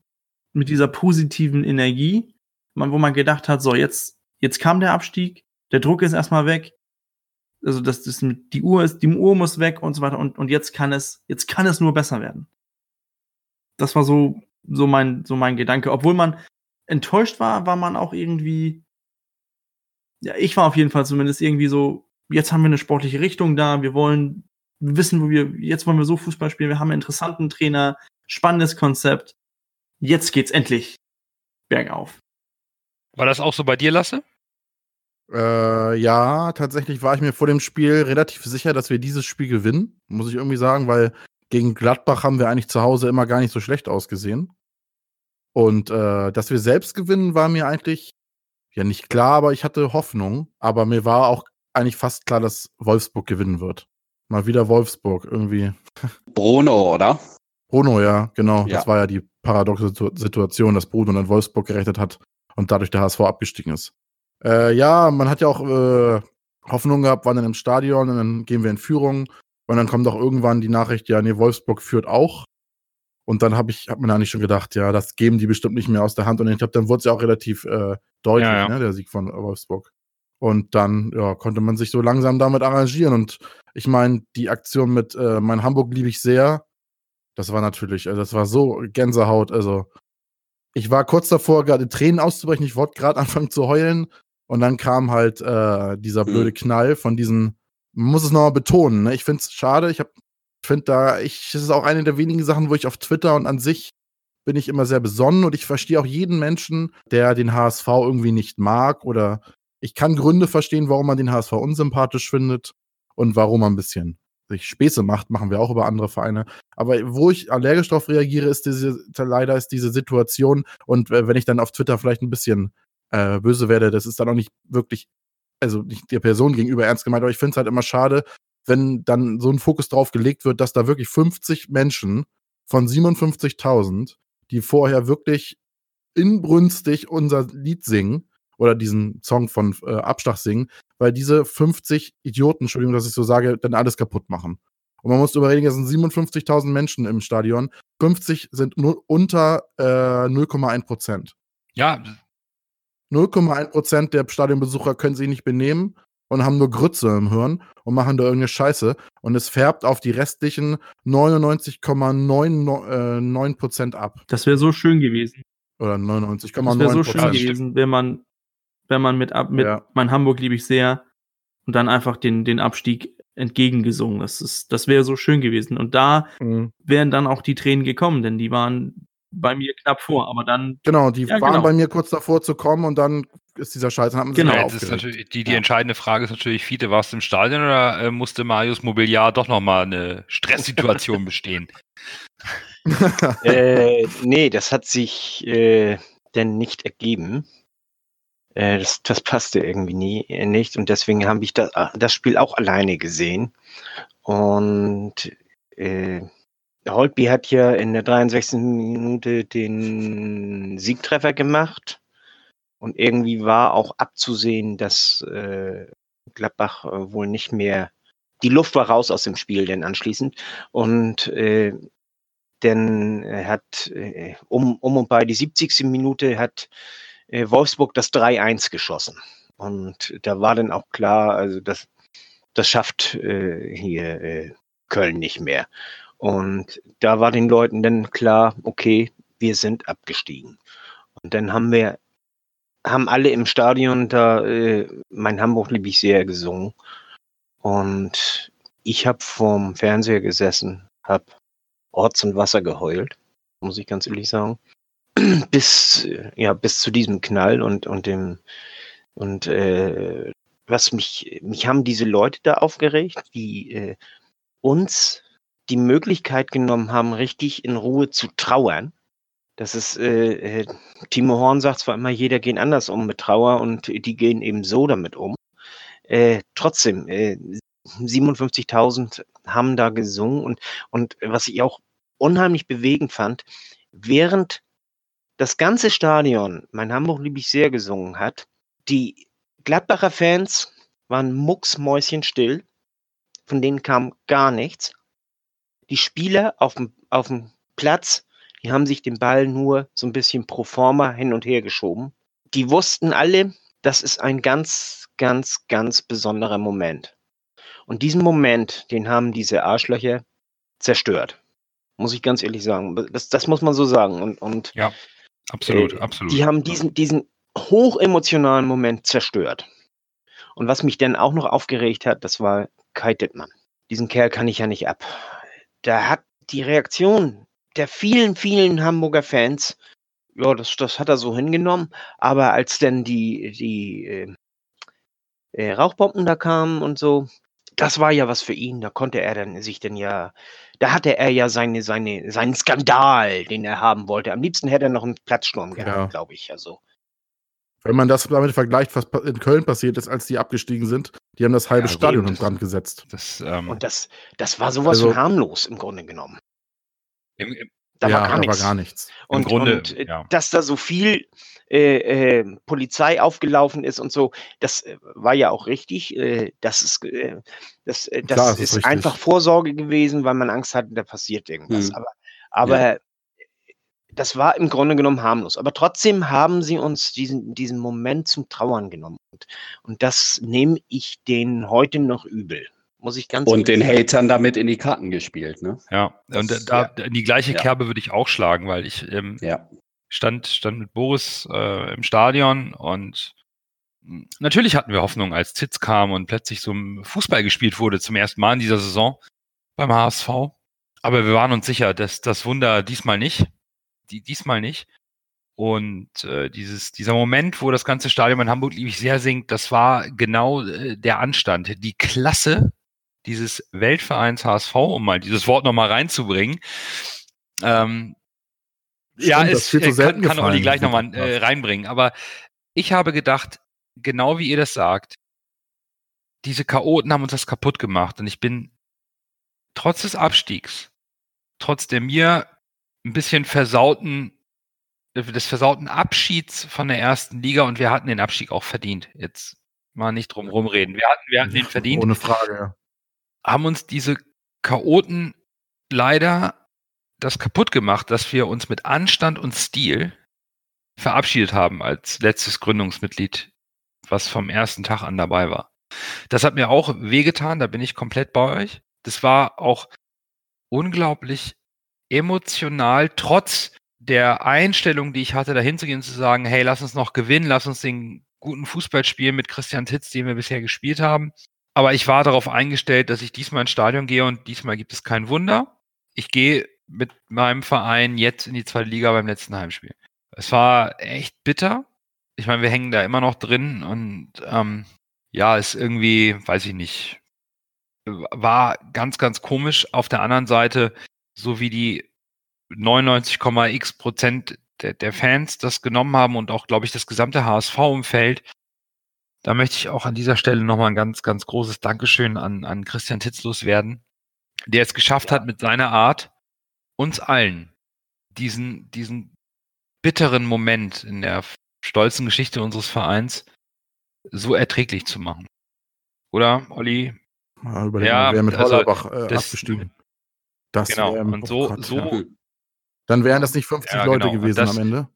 mit dieser positiven Energie, wo man gedacht hat, so, jetzt, jetzt kam der Abstieg, der Druck ist erstmal weg, also das, das, die Uhr ist, die Uhr muss weg und so weiter und, und jetzt kann es, jetzt kann es nur besser werden. Das war so, so mein, so mein Gedanke. Obwohl man enttäuscht war, war man auch irgendwie, ja, ich war auf jeden Fall zumindest irgendwie so, jetzt haben wir eine sportliche Richtung da, wir wollen wissen, wo wir, jetzt wollen wir so Fußball spielen, wir haben einen interessanten Trainer, spannendes Konzept, jetzt geht's endlich bergauf. War das auch so bei dir, Lasse? Äh, ja, tatsächlich war ich mir vor dem Spiel relativ sicher, dass wir dieses Spiel gewinnen, muss ich irgendwie sagen, weil gegen Gladbach haben wir eigentlich zu Hause immer gar nicht so schlecht ausgesehen. Und äh, dass wir selbst gewinnen, war mir eigentlich ja nicht klar, aber ich hatte Hoffnung. Aber mir war auch eigentlich fast klar, dass Wolfsburg gewinnen wird. Mal wieder Wolfsburg irgendwie. Bruno, oder? Bruno, ja, genau. Ja. Das war ja die paradoxe Situ- Situation, dass Bruno dann Wolfsburg gerechnet hat und dadurch der HSV abgestiegen ist. Äh, ja, man hat ja auch äh, Hoffnung gehabt, waren dann im Stadion und dann gehen wir in Führung. Und dann kommt auch irgendwann die Nachricht, ja, nee, Wolfsburg führt auch. Und dann habe ich, hat man eigentlich schon gedacht, ja, das geben die bestimmt nicht mehr aus der Hand. Und ich glaube, dann wurde es ja auch relativ äh, deutlich, Ja, ja. Ne, der Sieg von Wolfsburg. Und dann ja, konnte man sich so langsam damit arrangieren. Und ich meine, die Aktion mit äh, mein Hamburg liebe ich sehr. Das war natürlich, also das war so Gänsehaut. Also ich war kurz davor, gerade Tränen auszubrechen. Ich wollte gerade anfangen zu heulen. Und dann kam halt äh, dieser Mhm. blöde Knall von diesen, man muss es nochmal betonen, ne? ich finde es schade. Ich finde da, ich, das ist auch eine der wenigen Sachen, wo ich auf Twitter und an sich bin ich immer sehr besonnen und ich verstehe auch jeden Menschen, der den HSV irgendwie nicht mag oder ich kann Gründe verstehen, warum man den HSV unsympathisch findet und warum man ein bisschen sich Späße macht, machen wir auch über andere Vereine. Aber wo ich allergisch darauf reagiere, ist diese, leider ist diese Situation und äh, wenn ich dann auf Twitter vielleicht ein bisschen äh, böse werde, das ist dann auch nicht wirklich, also nicht der Person gegenüber ernst gemeint, aber ich finde es halt immer schade, wenn dann so ein Fokus drauf gelegt wird, dass da wirklich 50 Menschen von 57.000, die vorher wirklich inbrünstig unser Lied singen oder diesen Song von äh, Abstach singen, weil diese 50 Idioten, Entschuldigung, dass ich so sage, dann alles kaputt machen. Und man muss überlegen, es sind 57.000 Menschen im Stadion, 50 sind nur unter äh, 0,1 Prozent. Ja, 0,1 Prozent der Stadionbesucher können sich nicht benehmen und haben nur Grütze im Hirn und machen da irgendeine Scheiße und es färbt auf die restlichen 99,99% äh, ab. Das wäre so schön gewesen. Oder Das wäre 99,9%. so schön gewesen, wenn man, wenn man mit, ab- mit Ja. mein Hamburg liebe ich sehr und dann einfach den, den Abstieg entgegengesungen. Das ist, das wäre so schön gewesen. Und da Mhm. wären dann auch die Tränen gekommen, denn die waren bei mir knapp vor, aber dann, Genau, die Ja, waren genau. bei mir kurz davor zu kommen und dann ist dieser Scheiß, dann hat man Genau. Jetzt ist natürlich, die, die Ja. entscheidende Frage ist natürlich, Fiete, warst du im Stadion oder äh, musste Marius Mobiliar doch nochmal eine Stresssituation bestehen? äh, nee, das hat sich äh, denn nicht ergeben. Äh, das, das passte irgendwie nie, äh, nicht und deswegen habe ich das, das Spiel auch alleine gesehen. Und äh, Holtby hat ja in der 63. Minute den Siegtreffer gemacht. Und irgendwie war auch abzusehen, dass äh, Gladbach äh, wohl nicht mehr. Die Luft war raus aus dem Spiel, denn anschließend. Und äh, denn er hat äh, um, um und bei die 70. Minute hat äh, Wolfsburg das 3-1 geschossen. Und da war dann auch klar, also das, das schafft äh, hier äh, Köln nicht mehr. Und da war den Leuten dann klar, okay, wir sind abgestiegen. Und dann haben wir, haben alle im Stadion da äh, mein Hamburg liebe ich sehr gesungen. Und ich habe vorm Fernseher gesessen, habe Orts und Wasser geheult, muss ich ganz ehrlich sagen. bis, äh, ja, bis zu diesem Knall und, und dem, und äh, was mich, mich haben diese Leute da aufgeregt, die äh, uns die Möglichkeit genommen haben, richtig in Ruhe zu trauern. Das ist, äh, äh, Timo Horn sagt zwar immer, jeder geht anders um mit Trauer und die gehen eben so damit um. Äh, trotzdem, äh, 57.000 haben da gesungen und, und was ich auch unheimlich bewegend fand, während das ganze Stadion mein Hamburg liebe ich sehr gesungen hat, die Gladbacher Fans waren mucksmäuschenstill, von denen kam gar nichts. Die Spieler auf dem, auf dem Platz, die haben sich den Ball nur so ein bisschen pro forma hin und her geschoben. Die wussten alle, das ist ein ganz, ganz, ganz besonderer Moment. Und diesen Moment, den haben diese Arschlöcher zerstört. Muss ich ganz ehrlich sagen. Das, das muss man so sagen. Und, und Ja, absolut, äh, absolut. die haben diesen, diesen hochemotionalen Moment zerstört. Und was mich dann auch noch aufgeregt hat, das war Kai Dittmann. Diesen Kerl kann ich ja nicht ab. Da hat die Reaktion der vielen, vielen Hamburger Fans, ja, das, das hat er so hingenommen. Aber als dann die, die äh, äh, Rauchbomben da kamen und so, das war ja was für ihn. Da konnte er dann sich dann ja, da hatte er ja seine, seine, seinen Skandal, den er haben wollte. Am liebsten hätte er noch einen Platzsturm gehabt, Ja. glaube ich. Also. Wenn man das damit vergleicht, was in Köln passiert ist, als die abgestiegen sind, die haben das halbe Ja, Stadion in Brand gesetzt. Das, ähm, Und das, das war sowas Also- von harmlos im Grunde genommen. im, im, Da ja, war gar da nichts. war gar nichts. Und, Grunde, und äh, ja. dass da so viel äh, äh, Polizei aufgelaufen ist und so, das äh, war ja auch richtig. Äh, das ist, äh, das, äh, das Klar, ist ist, einfach Vorsorge gewesen, weil man Angst hatte, da passiert irgendwas. Hm. Aber, aber das war im Grunde genommen harmlos. Aber trotzdem haben sie uns diesen, diesen Moment zum Trauern genommen. Und, und das nehme ich denen heute noch übel. Muss ich ganz Und den sagen. Hatern damit in die Karten gespielt, ne? ja, und Das- da, in die gleiche Ja. Kerbe würde ich auch schlagen, weil ich ähm, Ja. stand, stand mit Boris äh, im Stadion und mh, natürlich hatten wir Hoffnung, als Zitz kam und plötzlich so ein Fußball gespielt wurde zum ersten Mal in dieser Saison beim HSV. Aber wir waren uns sicher, dass das Wunder diesmal nicht. Die, diesmal nicht. Und äh, dieses, dieser Moment, wo das ganze Stadion in Hamburg lieb ich sehr singt, das war genau äh, der Anstand, die Klasse dieses Weltvereins HSV, um mal dieses Wort nochmal reinzubringen. Ähm, ja, Stimmt, das es zu äh, kann, kann Olli gefallen, gleich nochmal äh, reinbringen. Aber ich habe gedacht, genau wie ihr das sagt, diese Chaoten haben uns das kaputt gemacht. Und ich bin trotz des Abstiegs, trotz der mir ein bisschen versauten, des versauten Abschieds von der ersten Liga und wir hatten den Abstieg auch verdient. Jetzt mal nicht drum rumreden. Wir hatten, wir hatten den verdient Ohne Frage, haben uns diese Chaoten leider das kaputt gemacht, dass wir uns mit Anstand und Stil verabschiedet haben als letztes Gründungsmitglied, was vom ersten Tag an dabei war. Das hat mir auch wehgetan, da bin ich komplett bei euch. Das war auch unglaublich emotional, trotz der Einstellung, die ich hatte, dahin zu gehen zu sagen, hey, lass uns noch gewinnen, lass uns den guten Fußball spielen mit Christian Titz, den wir bisher gespielt haben. Aber ich war darauf eingestellt, dass ich diesmal ins Stadion gehe und diesmal gibt es kein Wunder. Ich gehe mit meinem Verein jetzt in die zweite Liga beim letzten Heimspiel. Es war echt bitter. Ich meine, wir hängen da immer noch drin und ähm, ja, ist irgendwie, weiß ich nicht, war ganz, ganz komisch. Auf der anderen Seite, so wie die 99,x Prozent der, der Fans das genommen haben und auch, glaube ich, das gesamte HSV-Umfeld, da möchte ich auch an dieser Stelle nochmal ein ganz, ganz großes Dankeschön an, an Christian Titzlos werden, der es geschafft ja. hat, mit seiner Art uns allen diesen, diesen bitteren Moment in der stolzen Geschichte unseres Vereins so erträglich zu machen. Oder, Olli? Ja, ja wer mit also, Hollerbach äh, das, abgestiegen. Das genau, wär, und so, Gott, so ja. Dann wären das nicht 50 ja, Leute genau. gewesen das, am Ende.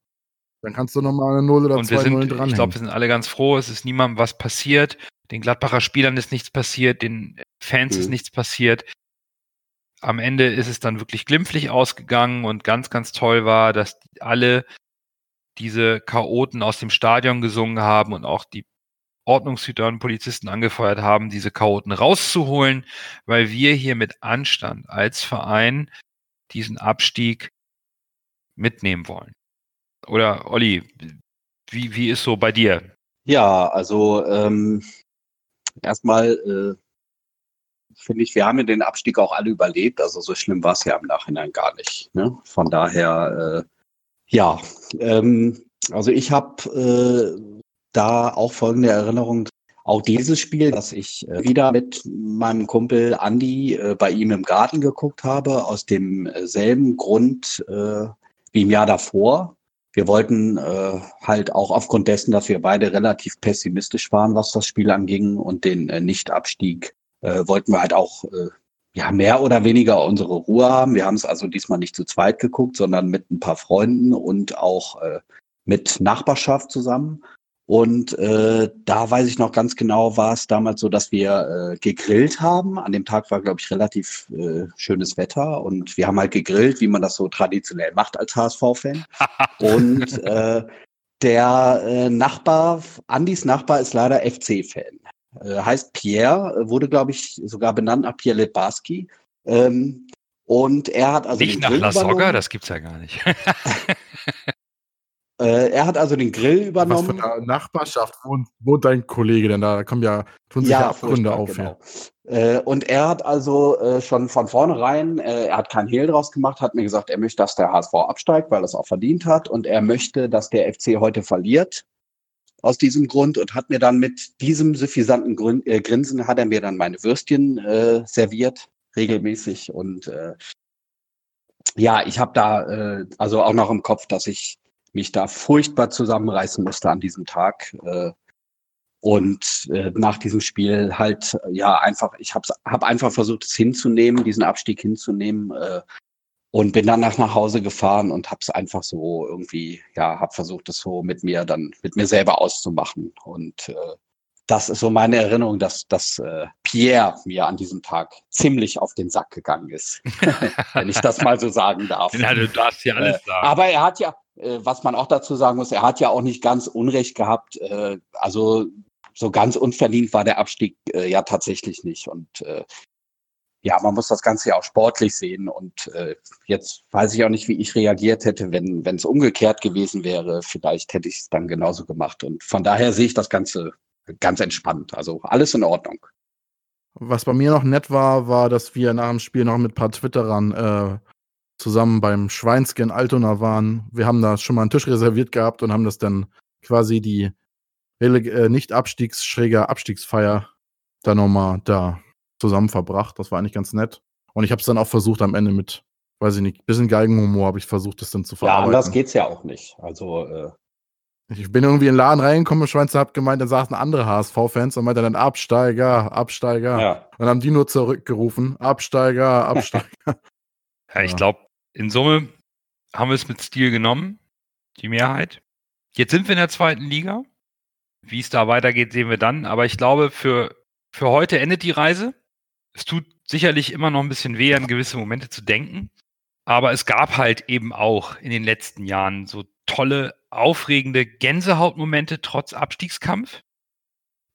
Dann kannst du nochmal eine 0 oder und 2 0 dran. Ich glaube, wir sind alle ganz froh, es ist niemandem was passiert. Den Gladbacher Spielern ist nichts passiert, den Fans mhm. ist nichts passiert. Am Ende ist es dann wirklich glimpflich ausgegangen und ganz, ganz toll war, dass alle diese Chaoten aus dem Stadion gesungen haben und auch die Ordnungshüter und Polizisten angefeuert haben, diese Chaoten rauszuholen, weil wir hier mit Anstand als Verein diesen Abstieg mitnehmen wollen. Oder Olli, wie, wie ist so bei dir? Ja, also ähm, erstmal äh, finde ich, wir haben ja den Abstieg auch alle überlebt. Also so schlimm war es ja im Nachhinein gar nicht. Ne? Von daher, äh, ja, ähm, also ich habe äh, da auch folgende Erinnerung. Auch dieses Spiel, dass ich äh, wieder mit meinem Kumpel Andy äh, bei ihm im Garten geguckt habe, aus demselben Grund äh, wie im Jahr davor. Wir wollten halt auch aufgrund dessen, dass wir beide relativ pessimistisch waren, was das Spiel anging und den Nichtabstieg, wollten wir halt auch ja mehr oder weniger unsere Ruhe haben. Wir haben es also diesmal nicht zu zweit geguckt, sondern mit ein paar Freunden und auch äh, mit Nachbarschaft zusammen. Und äh, da weiß ich noch ganz genau, war es damals so, dass wir äh, gegrillt haben. An dem Tag war, glaube ich, relativ äh, schönes Wetter und wir haben halt gegrillt, wie man das so traditionell macht als HSV-Fan. und äh, der äh, Nachbar, Andys Nachbar ist leider FC-Fan. Äh, heißt Pierre, wurde, glaube ich, sogar benannt nach Pierre Lebarski. Ähm, und er hat also. Nicht nach La Soga, das gibt's ja gar nicht. Äh, er hat also den Grill übernommen. Was für eine Nachbarschaft wohnt, wohnt dein Kollege denn da? Da kommen ja, tun sich ja, ja Abgründe auf. Genau. Äh, und er hat also äh, schon von vornherein, äh, er hat kein Hehl draus gemacht, hat mir gesagt, er möchte, dass der HSV absteigt, weil er es auch verdient hat. Und er möchte, dass der FC heute verliert. Aus diesem Grund und hat mir dann mit diesem suffisanten Grün, äh, Grinsen hat er mir dann meine Würstchen serviert, regelmäßig. Und ja, ich habe da also auch noch im Kopf, dass ich mich da furchtbar zusammenreißen musste an diesem Tag. Äh, und äh, nach diesem Spiel halt, ja, einfach, ich habe hab einfach versucht, es hinzunehmen, diesen Abstieg hinzunehmen. Äh, und bin danach nach Hause gefahren und habe es einfach so irgendwie, ja, habe versucht, es so mit mir dann, mit mir selber auszumachen. Und äh, das ist so meine Erinnerung, dass, dass äh, Pierre mir an diesem Tag ziemlich auf den Sack gegangen ist, wenn ich das mal so sagen darf. Ja, du darfst ja alles äh, sagen. Aber er hat ja, äh, was man auch dazu sagen muss, er hat ja auch nicht ganz Unrecht gehabt. Äh, also so ganz unverdient war der Abstieg äh, ja tatsächlich nicht. Und ja, man muss das Ganze ja auch sportlich sehen. Und jetzt weiß ich auch nicht, wie ich reagiert hätte, wenn wenn es umgekehrt gewesen wäre. Vielleicht hätte ich es dann genauso gemacht. Und von daher sehe ich das Ganze ganz entspannt. Also alles in Ordnung. Was bei mir noch nett war, war, dass wir nach dem Spiel noch mit ein paar Twitterern äh, zusammen beim Schweinske in Altona waren. Wir haben da schon mal einen Tisch reserviert gehabt und haben das dann quasi die äh, nicht abstiegsschräger Abstiegsfeier dann nochmal da zusammen verbracht. Das war eigentlich ganz nett. Und ich habe es dann auch versucht am Ende mit, weiß ich nicht, bisschen Geigenhumor habe ich versucht, das dann zu verarbeiten. Ja, anders geht's ja auch nicht. Also äh ich bin irgendwie in den Laden reingekommen, Schweinzer hat gemeint, da saßen andere HSV-Fans und meinte dann Absteiger, Absteiger. Ja. Und dann haben die nur zurückgerufen, Absteiger, Absteiger. ja, ich glaube, in Summe haben wir es mit Stil genommen, die Mehrheit. Jetzt sind wir in der zweiten Liga. Wie es da weitergeht, sehen wir dann. Aber ich glaube, für Für heute endet die Reise. Es tut sicherlich immer noch ein bisschen weh, an gewisse Momente zu denken. Aber es gab halt eben auch in den letzten Jahren so tolle, aufregende Gänsehautmomente trotz Abstiegskampf.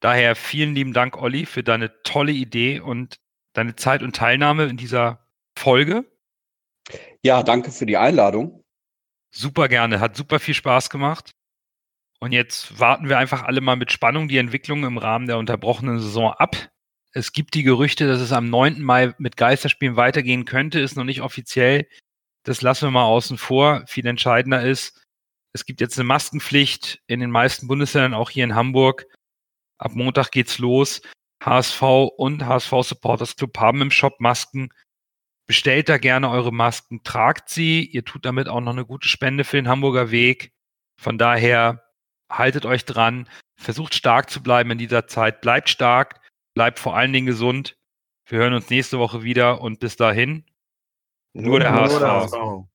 Daher vielen lieben Dank, Olli, für deine tolle Idee und deine Zeit und Teilnahme in dieser Folge. Ja, danke für die Einladung. Super gerne, hat super viel Spaß gemacht. Und jetzt warten wir einfach alle mal mit Spannung die Entwicklung im Rahmen der unterbrochenen Saison ab. Es gibt die Gerüchte, dass es am 9. Mai mit Geisterspielen weitergehen könnte, ist noch nicht offiziell. Das lassen wir mal außen vor. Viel entscheidender ist, es gibt jetzt eine Maskenpflicht in den meisten Bundesländern, auch hier in Hamburg. Ab Montag geht's los. HSV und HSV Supporters Club haben im Shop Masken. Bestellt da gerne eure Masken, tragt sie. Ihr tut damit auch noch eine gute Spende für den Hamburger Weg. Von daher haltet euch dran, versucht stark zu bleiben in dieser Zeit, bleibt stark, bleibt vor allen Dingen gesund. Wir hören uns nächste Woche wieder und bis dahin nur der HSV.